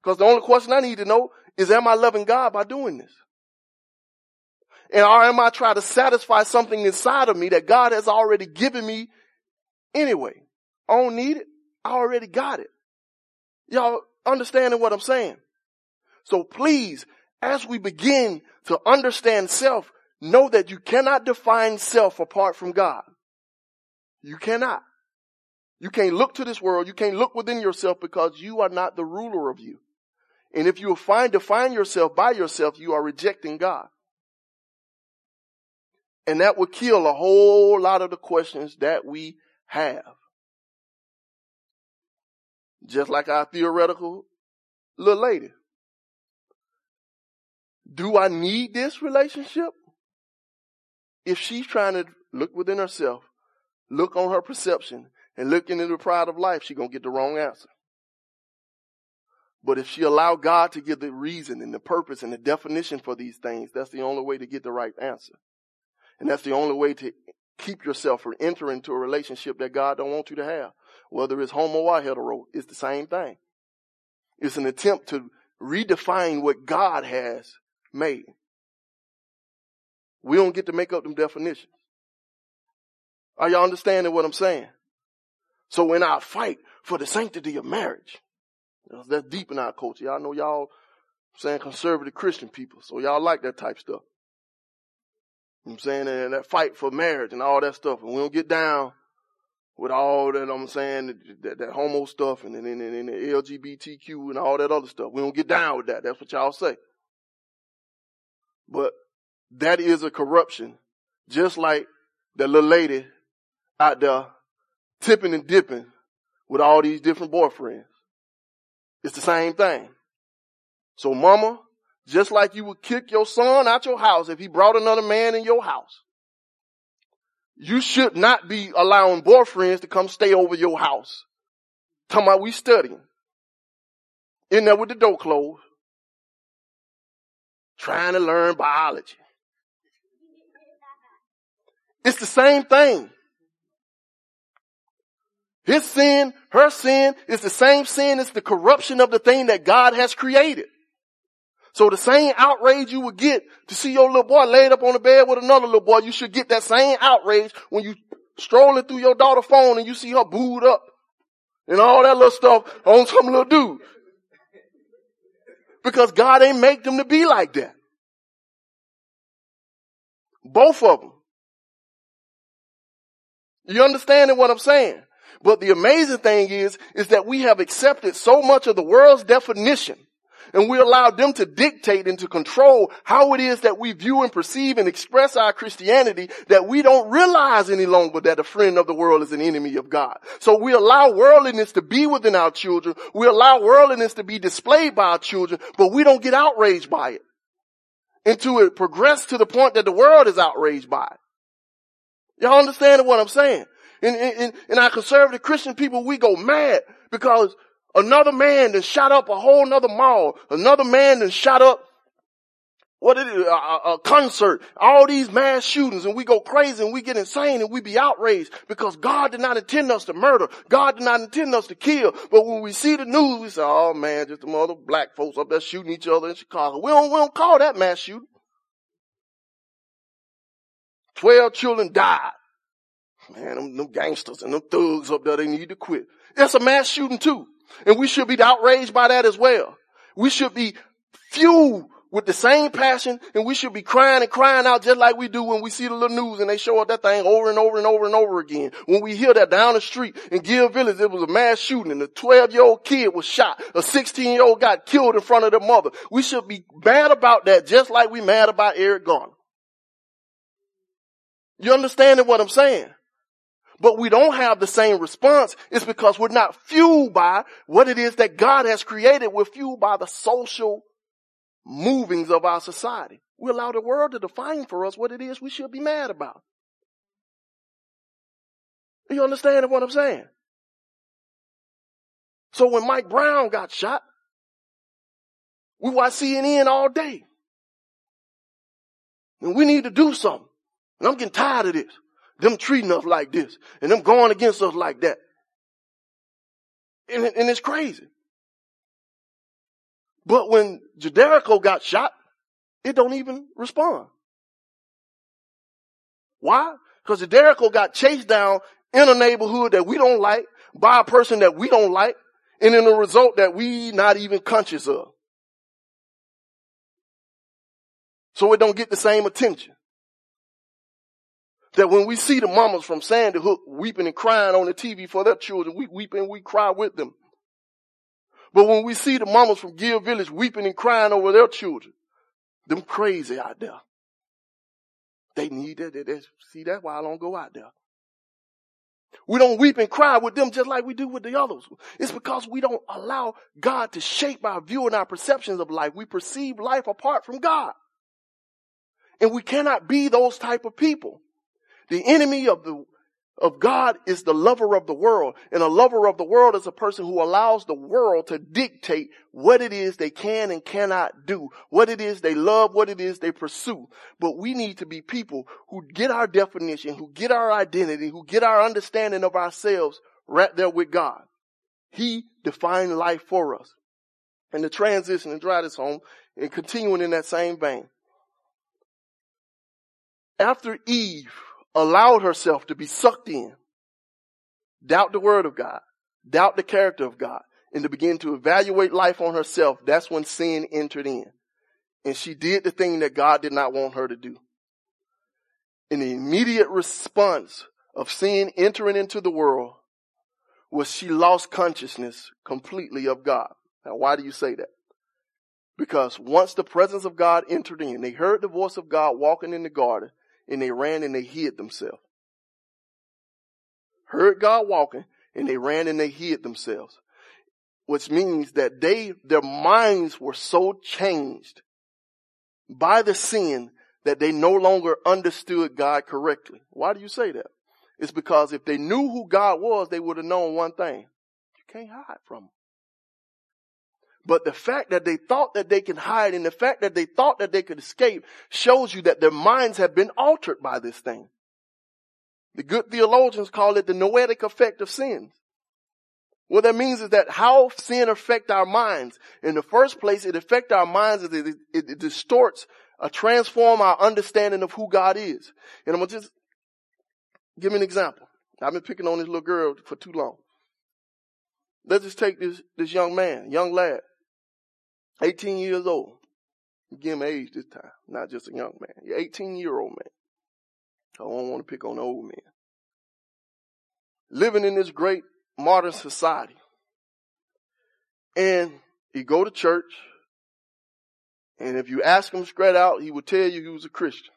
Because the only question I need to know is am I loving God by doing this? And or am I trying to satisfy something inside of me that God has already given me anyway? I don't need it. I already got it. Y'all understanding what I'm saying? So please, as we begin to understand self, know that you cannot define self apart from God. You cannot. You can't look to this world. You can't look within yourself because you are not the ruler of you. And if you find define yourself by yourself, you are rejecting God. And that would kill a whole lot of the questions that we have. Just like our theoretical little lady. Do I need this relationship? If she's trying to look within herself, look on her perception, and look into the pride of life, she's going to get the wrong answer. But if she allow God to give the reason and the purpose and the definition for these things, that's the only way to get the right answer. And that's the only way to keep yourself from entering into a relationship that God don't want you to have. Whether it's homo or hetero, it's the same thing. It's an attempt to redefine what God has made. We don't get to make up them definitions. Are y'all understanding what I'm saying? So when I fight for the sanctity of marriage, that's deep in our culture. Y'all know y'all saying conservative Christian people, so y'all like that type stuff. I'm saying and that fight for marriage and all that stuff, and we don't get down with all that I'm saying that, that, that homo stuff and, and, and, and the LGBTQ and all that other stuff. We don't get down with that. That's what y'all say. But that is a corruption. Just like the little lady out there tipping and dipping with all these different boyfriends. It's the same thing. So mama, just like you would kick your son out your house if he brought another man in your house, you should not be allowing boyfriends to come stay over your house. Talking about we studying. In there with the door closed trying to learn biology. It's the same thing. His sin, her sin is the same sin as the corruption of the thing that God has created. So the same outrage you would get to see your little boy laid up on the bed with another little boy, you should get that same outrage when you strolling through your daughter's phone and you see her booed up and all that little stuff on some little dude. Because God ain't make them to be like that. Both of them. You understanding what I'm saying? But the amazing thing is, is that we have accepted so much of the world's definition and we allow them to dictate and to control how it is that we view and perceive and express our Christianity that we don't realize any longer that a friend of the world is an enemy of God. So we allow worldliness to be within our children. We allow worldliness to be displayed by our children, but we don't get outraged by it. And to it progress to the point that the world is outraged by it. Y'all understand what I'm saying? In, in, in our conservative Christian people, we go mad because another man then shot up a whole nother mall. Another man then shot up what it is, a, a, concert, all these mass shootings and we go crazy and we get insane and we be outraged because God did not intend us to murder. God did not intend us to kill. But when we see the news, we say, oh man, just the mother black folks up there shooting each other in Chicago. We don't, we don't call that mass shooting. Twelve children died. Man, them, them gangsters and them thugs up there, they need to quit. That's a mass shooting too. And we should be outraged by that as well. We should be fueled with the same passion and we should be crying and crying out just like we do when we see the little news and they show up that thing over and over and over and over again. When we hear that down the street in Gill Village, it was a mass shooting and a 12 year old kid was shot. A 16 year old got killed in front of their mother. We should be mad about that just like we mad about Eric Garner. You understanding what I'm saying? But we don't have the same response, it's because we're not fueled by what it is that God has created. We're fueled by the social movings of our society. We allow the world to define for us what it is we should be mad about. You understand what I'm saying? So when Mike Brown got shot, We watch CNN all day. And we need to do something. And I'm getting tired of this. Them treating us like this and them going against us like that. And, and it's crazy. But when Jericho got shot, it don't even respond. Why? Because Jericho got chased down in a neighborhood that we don't like by a person that we don't like and in a result that we not even conscious of. So it don't get the same attention. That when we see the mamas from Sandy Hook weeping and crying on the TV for their children, we weep and we cry with them. But when we see the mamas from Gill Village weeping and crying over their children, them crazy out there. They need that. They, they, see, that's why I don't go out there. We don't weep and cry with them just like we do with the others. It's because we don't allow God to shape our view and our perceptions of life. We perceive life apart from God. And we cannot be those type of people. The enemy of the of God is the lover of the world. And a lover of the world is a person who allows the world to dictate what it is they can and cannot do, what it is they love, what it is they pursue. But we need to be people who get our definition, who get our identity, who get our understanding of ourselves right there with God. He defined life for us. And the transition and drive this home and continuing in that same vein. After Eve allowed herself to be sucked in, doubt the word of God, doubt the character of God, and to begin to evaluate life on herself, that's when sin entered in. And she did the thing that God did not want her to do. And the immediate response of sin entering into the world was she lost consciousness completely of God. Now, why do you say that? Because once the presence of God entered in, they heard the voice of God walking in the garden, and they ran and they hid themselves. Heard God walking and they ran and they hid themselves. Which means that they, their minds were so changed by the sin that they no longer understood God correctly. Why do you say that? It's because if they knew who God was, they would have known one thing. You can't hide from him. But the fact that they thought that they can hide and the fact that they thought that they could escape shows you that their minds have been altered by this thing. The good theologians call it the noetic effect of sin. What that means is that how sin affect our minds. In the first place, it affects our minds it, it, it distorts, uh, transform our understanding of who God is. And I'm gonna just give me an example. I've been picking on this little girl for too long. Let's just take this, this young man, young lad. 18 years old. Give him age this time, not just a young man. You're 18 year old man. I don't want to pick on old men. Living in this great modern society. And he go to church. And if you ask him straight out, he would tell you he was a Christian.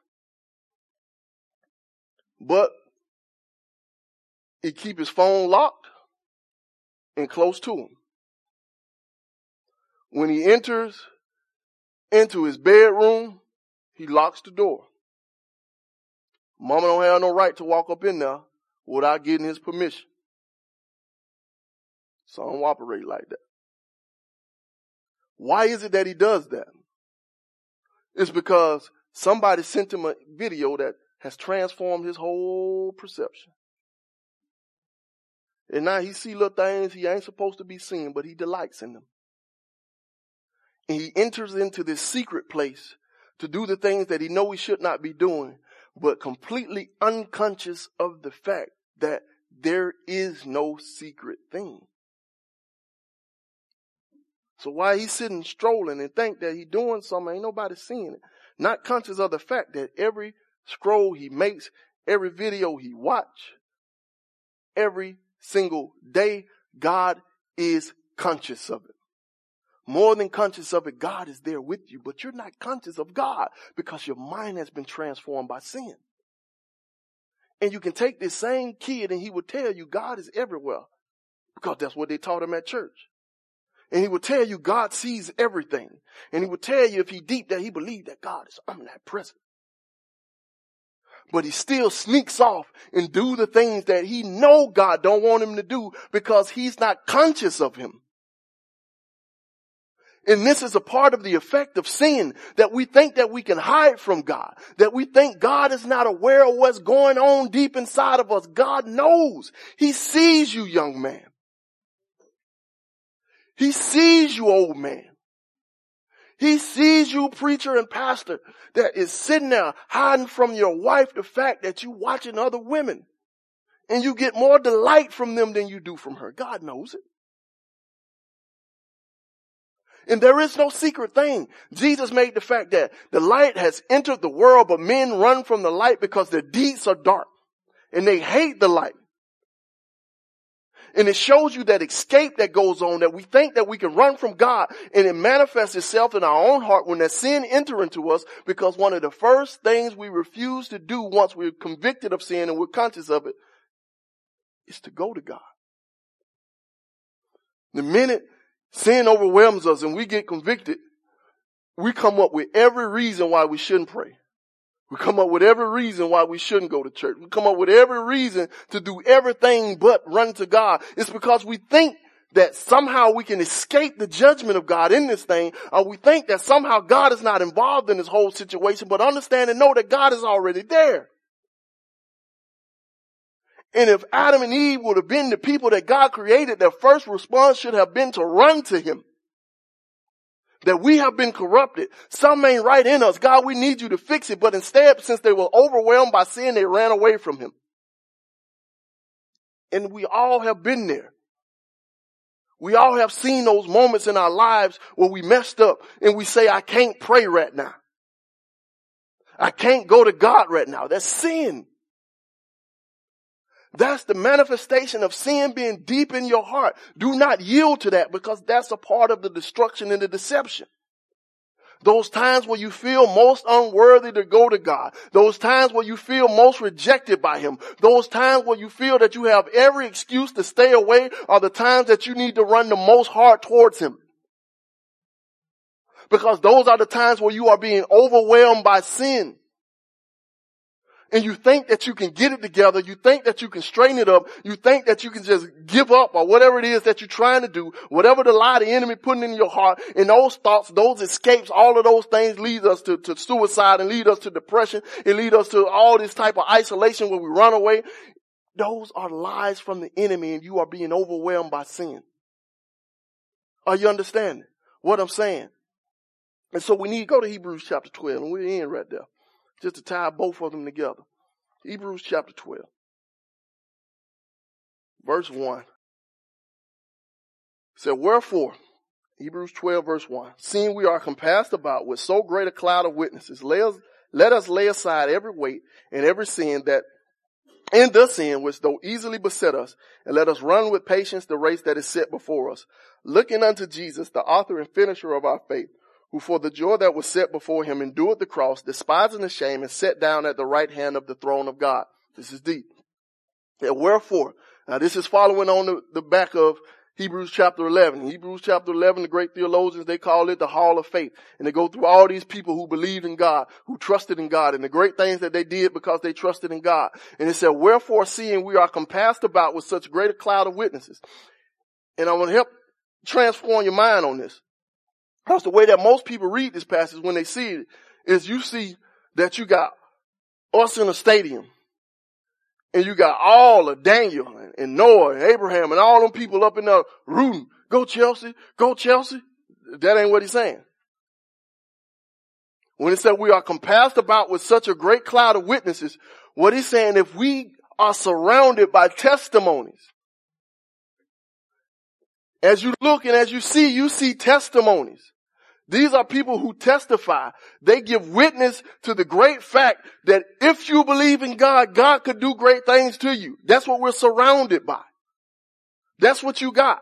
But he keep his phone locked and close to him when he enters into his bedroom, he locks the door. Mama don't have no right to walk up in there without getting his permission. So I don't operate like that. Why is it that he does that? It's because somebody sent him a video that has transformed his whole perception. And now he see little things he ain't supposed to be seeing, but he delights in them. And he enters into this secret place to do the things that he know he should not be doing, but completely unconscious of the fact that there is no secret thing. So while he's sitting strolling and think that he's doing something, ain't nobody seeing it. Not conscious of the fact that every scroll he makes, every video he watch, every single day, God is conscious of it more than conscious of it, God is there with you, but you're not conscious of God because your mind has been transformed by sin. And you can take this same kid and he would tell you God is everywhere because that's what they taught him at church. And he would tell you God sees everything. And he would tell you if he deep that he believed that God is omnipresent. But he still sneaks off and do the things that he know God don't want him to do because he's not conscious of him. And this is a part of the effect of sin that we think that we can hide from God, that we think God is not aware of what's going on deep inside of us. God knows. He sees you, young man. He sees you, old man. He sees you, preacher and pastor, that is sitting there hiding from your wife the fact that you watching other women and you get more delight from them than you do from her. God knows it. And there is no secret thing. Jesus made the fact that the light has entered the world, but men run from the light because their deeds are dark and they hate the light. And it shows you that escape that goes on, that we think that we can run from God and it manifests itself in our own heart when that sin enter into us because one of the first things we refuse to do once we're convicted of sin and we're conscious of it is to go to God. The minute sin overwhelms us and we get convicted, we come up with every reason why we shouldn't pray. We come up with every reason why we shouldn't go to church. We come up with every reason to do everything but run to God. It's because we think that somehow we can escape the judgment of God in this thing, or we think that somehow God is not involved in this whole situation, but understand and know that God is already there. And if Adam and Eve would have been the people that God created, their first response should have been to run to Him that we have been corrupted. Some ain't right in us. God, we need you to fix it. But instead, since they were overwhelmed by sin, they ran away from him. And we all have been there. We all have seen those moments in our lives where we messed up and we say, I can't pray right now. I can't go to God right now. That's sin. That's the manifestation of sin being deep in your heart. Do not yield to that because that's a part of the destruction and the deception. Those times where you feel most unworthy to go to God. Those times where you feel most rejected by Him. Those times where you feel that you have every excuse to stay away are the times that you need to run the most hard towards Him. Because those are the times where you are being overwhelmed by sin and you think that you can get it together, you think that you can straighten it up, you think that you can just give up or whatever it is that you're trying to do, whatever the lie the enemy putting in your heart, and those thoughts, those escapes, all of those things lead us to, to suicide and lead us to depression, it lead us to all this type of isolation where we run away. Those are lies from the enemy and you are being overwhelmed by sin. Are you understanding what I'm saying? And so we need to go to Hebrews chapter 12 and we're in right there just to tie both of them together. Hebrews chapter 12, verse 1 said, Wherefore, Hebrews 12 verse 1, seeing we are compassed about with so great a cloud of witnesses, let us, let us lay aside every weight and every sin that in the sin which though easily beset us, and let us run with patience the race that is set before us, looking unto Jesus, the author and finisher of our faith, who for the joy that was set before him endured the cross, despising the shame, and sat down at the right hand of the throne of God. This is deep. And wherefore, now this is following on the, the back of Hebrews chapter 11. Hebrews chapter 11, the great theologians, they call it the hall of faith. And they go through all these people who believed in God, who trusted in God, and the great things that they did because they trusted in God. And it said, wherefore seeing we are compassed about with such great a cloud of witnesses. And I want to help transform your mind on this. Because the way that most people read this passage when they see it is you see that you got us in a stadium and you got all of Daniel and Noah and Abraham and all them people up in there rooting, go Chelsea, go Chelsea. That ain't what he's saying. When he said we are compassed about with such a great cloud of witnesses, what he's saying, if we are surrounded by testimonies, as you look and as you see, you see testimonies. These are people who testify. They give witness to the great fact that if you believe in God, God could do great things to you. That's what we're surrounded by. That's what you got.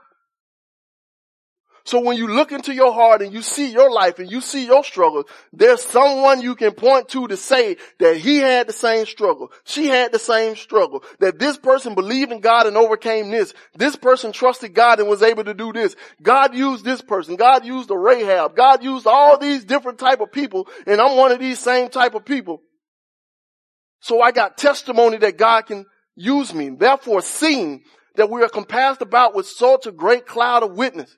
So when you look into your heart and you see your life and you see your struggles, there's someone you can point to to say that he had the same struggle. She had the same struggle. That this person believed in God and overcame this. This person trusted God and was able to do this. God used this person. God used the Rahab. God used all these different type of people and I'm one of these same type of people. So I got testimony that God can use me. Therefore seeing that we are compassed about with such a great cloud of witnesses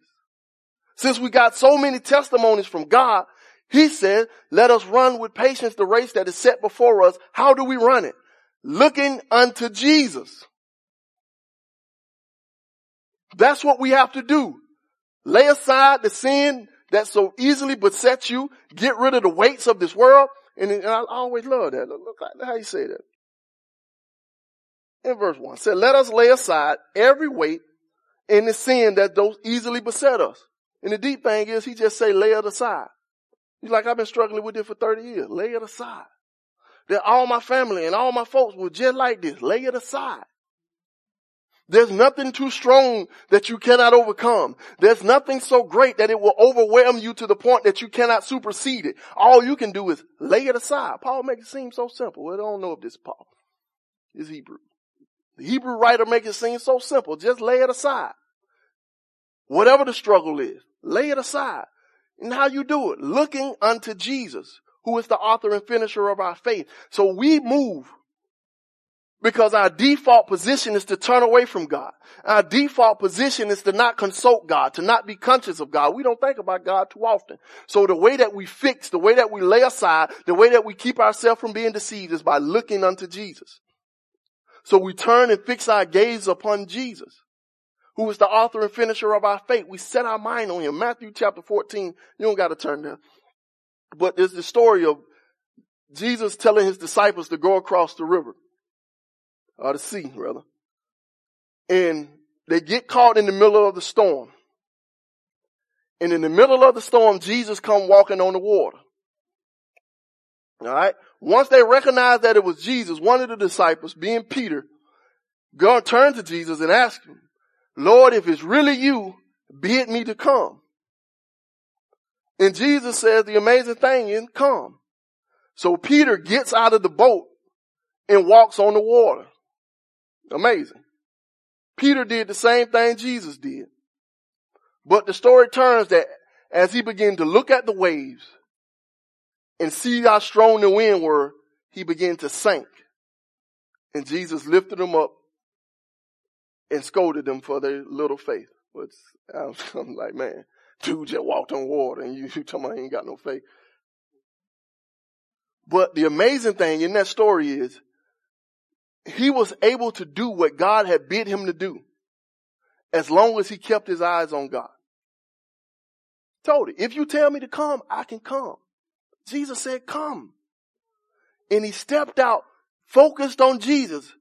Since we got so many testimonies from God, he said, let us run with patience the race that is set before us. How do we run it? Looking unto Jesus. That's what we have to do. Lay aside the sin that so easily besets you. Get rid of the weights of this world. And, and I always love that. Look, look how you say that. In verse one, said, let us lay aside every weight and the sin that those easily beset us. And the deep thing is he just say, lay it aside. He's like, I've been struggling with it for 30 years. Lay it aside. That all my family and all my folks were just like this. Lay it aside. There's nothing too strong that you cannot overcome. There's nothing so great that it will overwhelm you to the point that you cannot supersede it. All you can do is lay it aside. Paul makes it seem so simple. Well, I don't know if this Paul is Hebrew. The Hebrew writer makes it seem so simple. Just lay it aside. Whatever the struggle is, lay it aside. And how you do it? Looking unto Jesus, who is the author and finisher of our faith. So we move because our default position is to turn away from God. Our default position is to not consult God, to not be conscious of God. We don't think about God too often. So the way that we fix, the way that we lay aside, the way that we keep ourselves from being deceived is by looking unto Jesus. So we turn and fix our gaze upon Jesus, who is the author and finisher of our faith. We set our mind on him. Matthew chapter 14, you don't got to turn there. But there's the story of Jesus telling his disciples to go across the river or the sea rather. And they get caught in the middle of the storm. And in the middle of the storm, Jesus come walking on the water. All right. Once they recognized that it was Jesus, one of the disciples, being Peter, God turned to Jesus and asked him, Lord, if it's really you, bid me to come. And Jesus says the amazing thing is come. So Peter gets out of the boat and walks on the water. Amazing. Peter did the same thing Jesus did. But the story turns that as he began to look at the waves and see how strong the wind were, he began to sink. And Jesus lifted him up and scolded them for their little faith. But I'm like, man, dude just walked on water and you, you talking about he ain't got no faith. But the amazing thing in that story is he was able to do what God had bid him to do as long as he kept his eyes on God. Told it, if you tell me to come, I can come. Jesus said, come. And he stepped out focused on Jesus,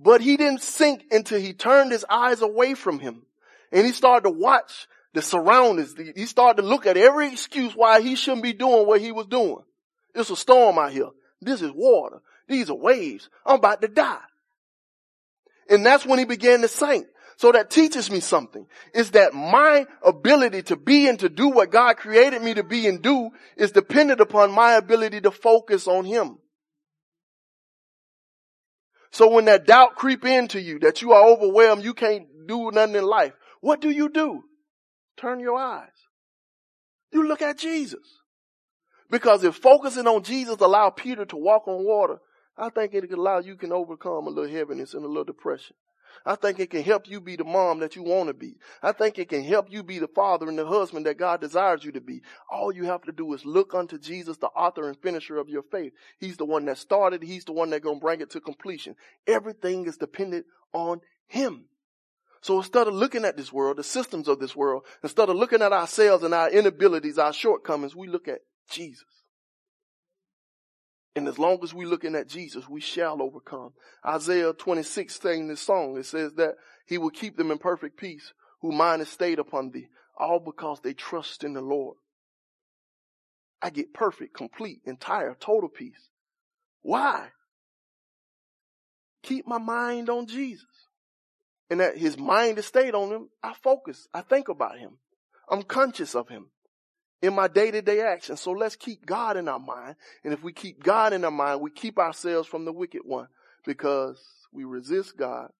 but he didn't sink until he turned his eyes away from him. And he started to watch the surroundings. He started to look at every excuse why he shouldn't be doing what he was doing. It's a storm out here. This is water. These are waves. I'm about to die. And that's when he began to sink. So that teaches me something is that my ability to be and to do what God created me to be and do is dependent upon my ability to focus on him. So when that doubt creep into you, that you are overwhelmed, you can't do nothing in life, what do you do? Turn your eyes. You look at Jesus. Because if focusing on Jesus allowed Peter to walk on water, I think it could allow you can overcome a little heaviness and a little depression. I think it can help you be the mom that you want to be. I think it can help you be the father and the husband that God desires you to be. All you have to do is look unto Jesus, the author and finisher of your faith. He's the one that started. He's the one that's going to bring it to completion. Everything is dependent on him. So instead of looking at this world, the systems of this world, instead of looking at ourselves and our inabilities, our shortcomings, we look at Jesus. And as long as we're looking at Jesus, we shall overcome. Isaiah 26 saying this song, it says that he will keep them in perfect peace who mind is stayed upon thee, all because they trust in the Lord. I get perfect, complete, entire, total peace. Why? Keep my mind on Jesus. And that his mind is stayed on him, I focus. I think about him. I'm conscious of him in my day to day actions. So let's keep God in our mind. And if we keep God in our mind, we keep ourselves from the wicked one because we resist God.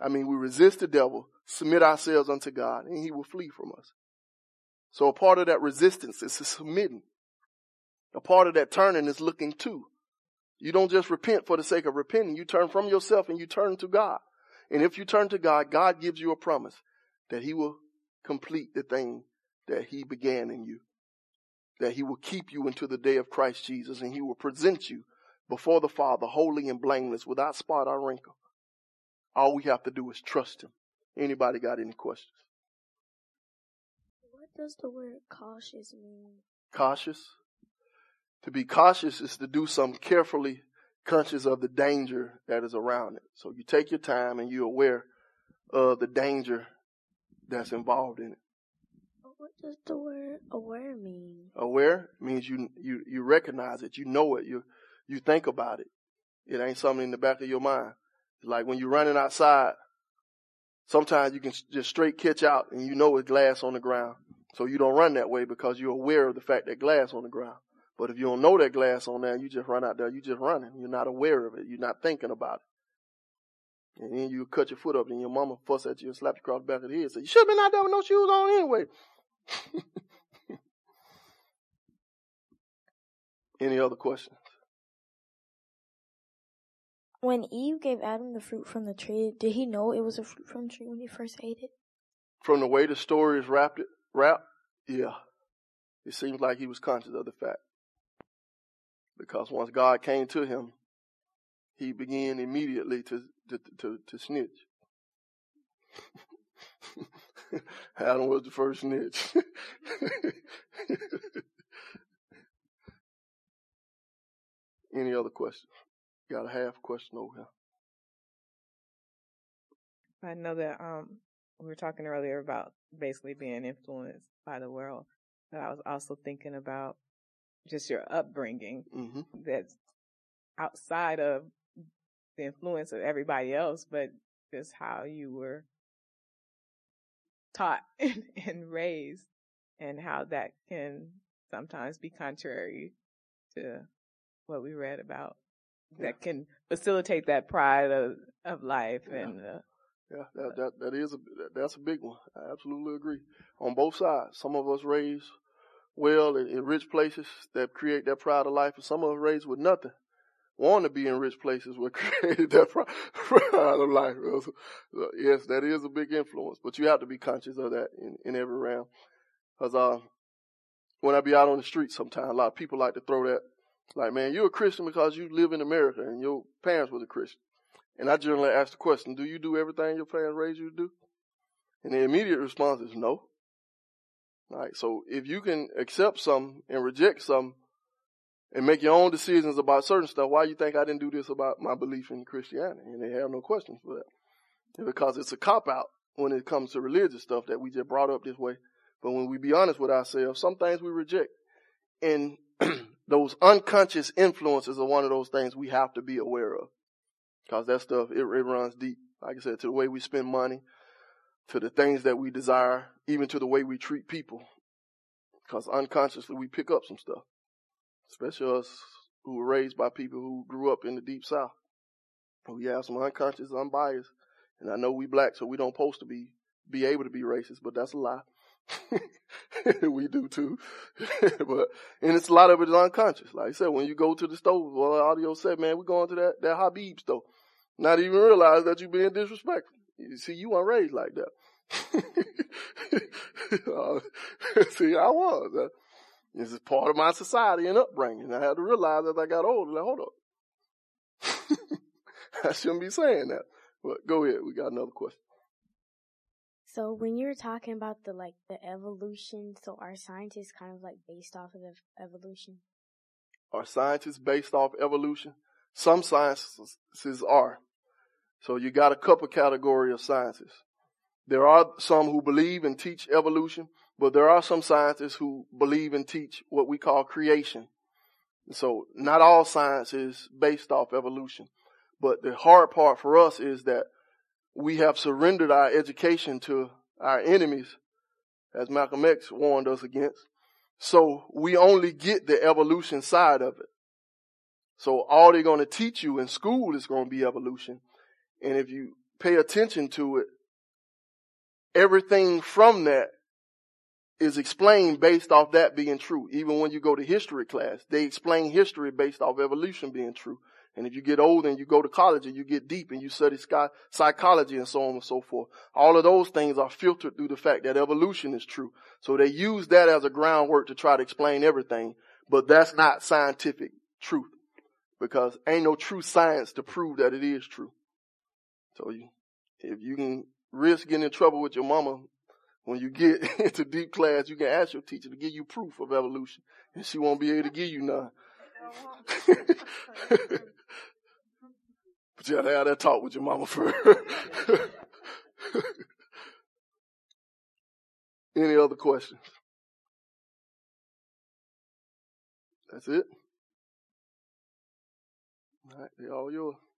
I mean, we resist the devil, submit ourselves unto God, and he will flee from us. So a part of that resistance is submitting. A part of that turning is looking to. You don't just repent for the sake of repenting. You turn from yourself and you turn to God. And if you turn to God, God gives you a promise that he will complete the thing that he began in you. That he will keep you until the day of Christ Jesus and he will present you before the Father holy and blameless without spot or wrinkle. All we have to do is trust him. Anybody got any questions? What does the word cautious mean? Cautious? To be cautious is to do something carefully conscious of the danger that is around it. So you take your time and you're aware of the danger that's involved in it. What does the word aware mean? Aware means you you you recognize it, you know it, you you think about it. It ain't something in the back of your mind. Like when you're running outside, sometimes you can just straight catch out and you know it's glass on the ground. So you don't run that way because you're aware of the fact that glass on the ground. But if you don't know that glass on there, you just run out there, you just running. You're not aware of it. You're not thinking about it. And then you cut your foot up and your mama fuss at you and slap you across the back of the head. Say, you should have been out there with no shoes on anyway. Any other questions? When Eve gave Adam the fruit from the tree, did he know it was a fruit from the tree when he first ate it? From the way the story is wrapped, it, wrapped, yeah. It seems like he was conscious of the fact. Because once God came to him, he began immediately to, to, to, to snitch. Adam was the first snitch. Any other questions? Got a half question over here. I know that um we were talking earlier about basically being influenced by the world, but I was also thinking about just your upbringing Mm-hmm. that's outside of the influence of everybody else, but just how you were taught and raised and how that can sometimes be contrary to what we read about Yeah. that can facilitate that pride of, of life Yeah. and uh, Yeah, that, that, that is a, that's a big one. I absolutely agree. On both sides. Some of us raised well in, in rich places that create that pride of life, and some of us raised with nothing. Want to be in rich places what created that pride, of life. So, yes, that is a big influence, but you have to be conscious of that in, in every round. Cause, uh, when I be out on the street sometimes, a lot of people like to throw that, like, man, you're a Christian because you live in America and your parents was a Christian. And I generally ask the question, do you do everything your parents raised you to do? And the immediate response is no. All right. So if you can accept some and reject some and make your own decisions about certain stuff, why you think I didn't do this about my belief in Christianity? And they have no questions for that. Because it's a cop out when it comes to religious stuff that we just brought up this way. But when we be honest with ourselves, some things we reject. And those unconscious influences are one of those things we have to be aware of. Cause that stuff, it, it runs deep. Like I said, to the way we spend money, to the things that we desire, even to the way we treat people. Cause unconsciously we pick up some stuff. Especially us who were raised by people who grew up in the deep south. We have some unconscious, unbiased. And I know we black, so we don't supposed to be, be able to be racist, but that's a lie. we do too. but, and it's a lot of it is unconscious. Like I said, when you go to the store, well, audio said, man, we're going to that, that Habib store. Not even realize that you're being disrespectful. You see, you weren't raised like that. uh, see, I was. Uh, this is part of my society and upbringing. I had to realize as I got older, like, hold up. I shouldn't be saying that. But go ahead. We got another question. So when you were talking about the like the evolution, so are scientists kind of like based off of the evolution? Are scientists based off evolution? Some sciences are. So you got a couple category of sciences. There are some who believe and teach evolution, but there are some scientists who believe and teach what we call creation. So not all science is based off evolution. But the hard part for us is that we have surrendered our education to our enemies, as Malcolm X warned us against. So we only get the evolution side of it. So all they're going to teach you in school is going to be evolution. And if you pay attention to it, everything from that is explained based off that being true. Even when you go to history class, they explain history based off evolution being true. And if you get older and you go to college and you get deep and you study psychology and so on and so forth, all of those things are filtered through the fact that evolution is true. So they use that as a groundwork to try to explain everything, but that's not scientific truth because ain't no true science to prove that it is true. So you, if you can risk getting in trouble with your mama when you get into deep class, you can ask your teacher to give you proof of evolution and she won't be able to give you none. but you gotta have that talk with your mama first. Any other questions? That's it. All right, they're all yours.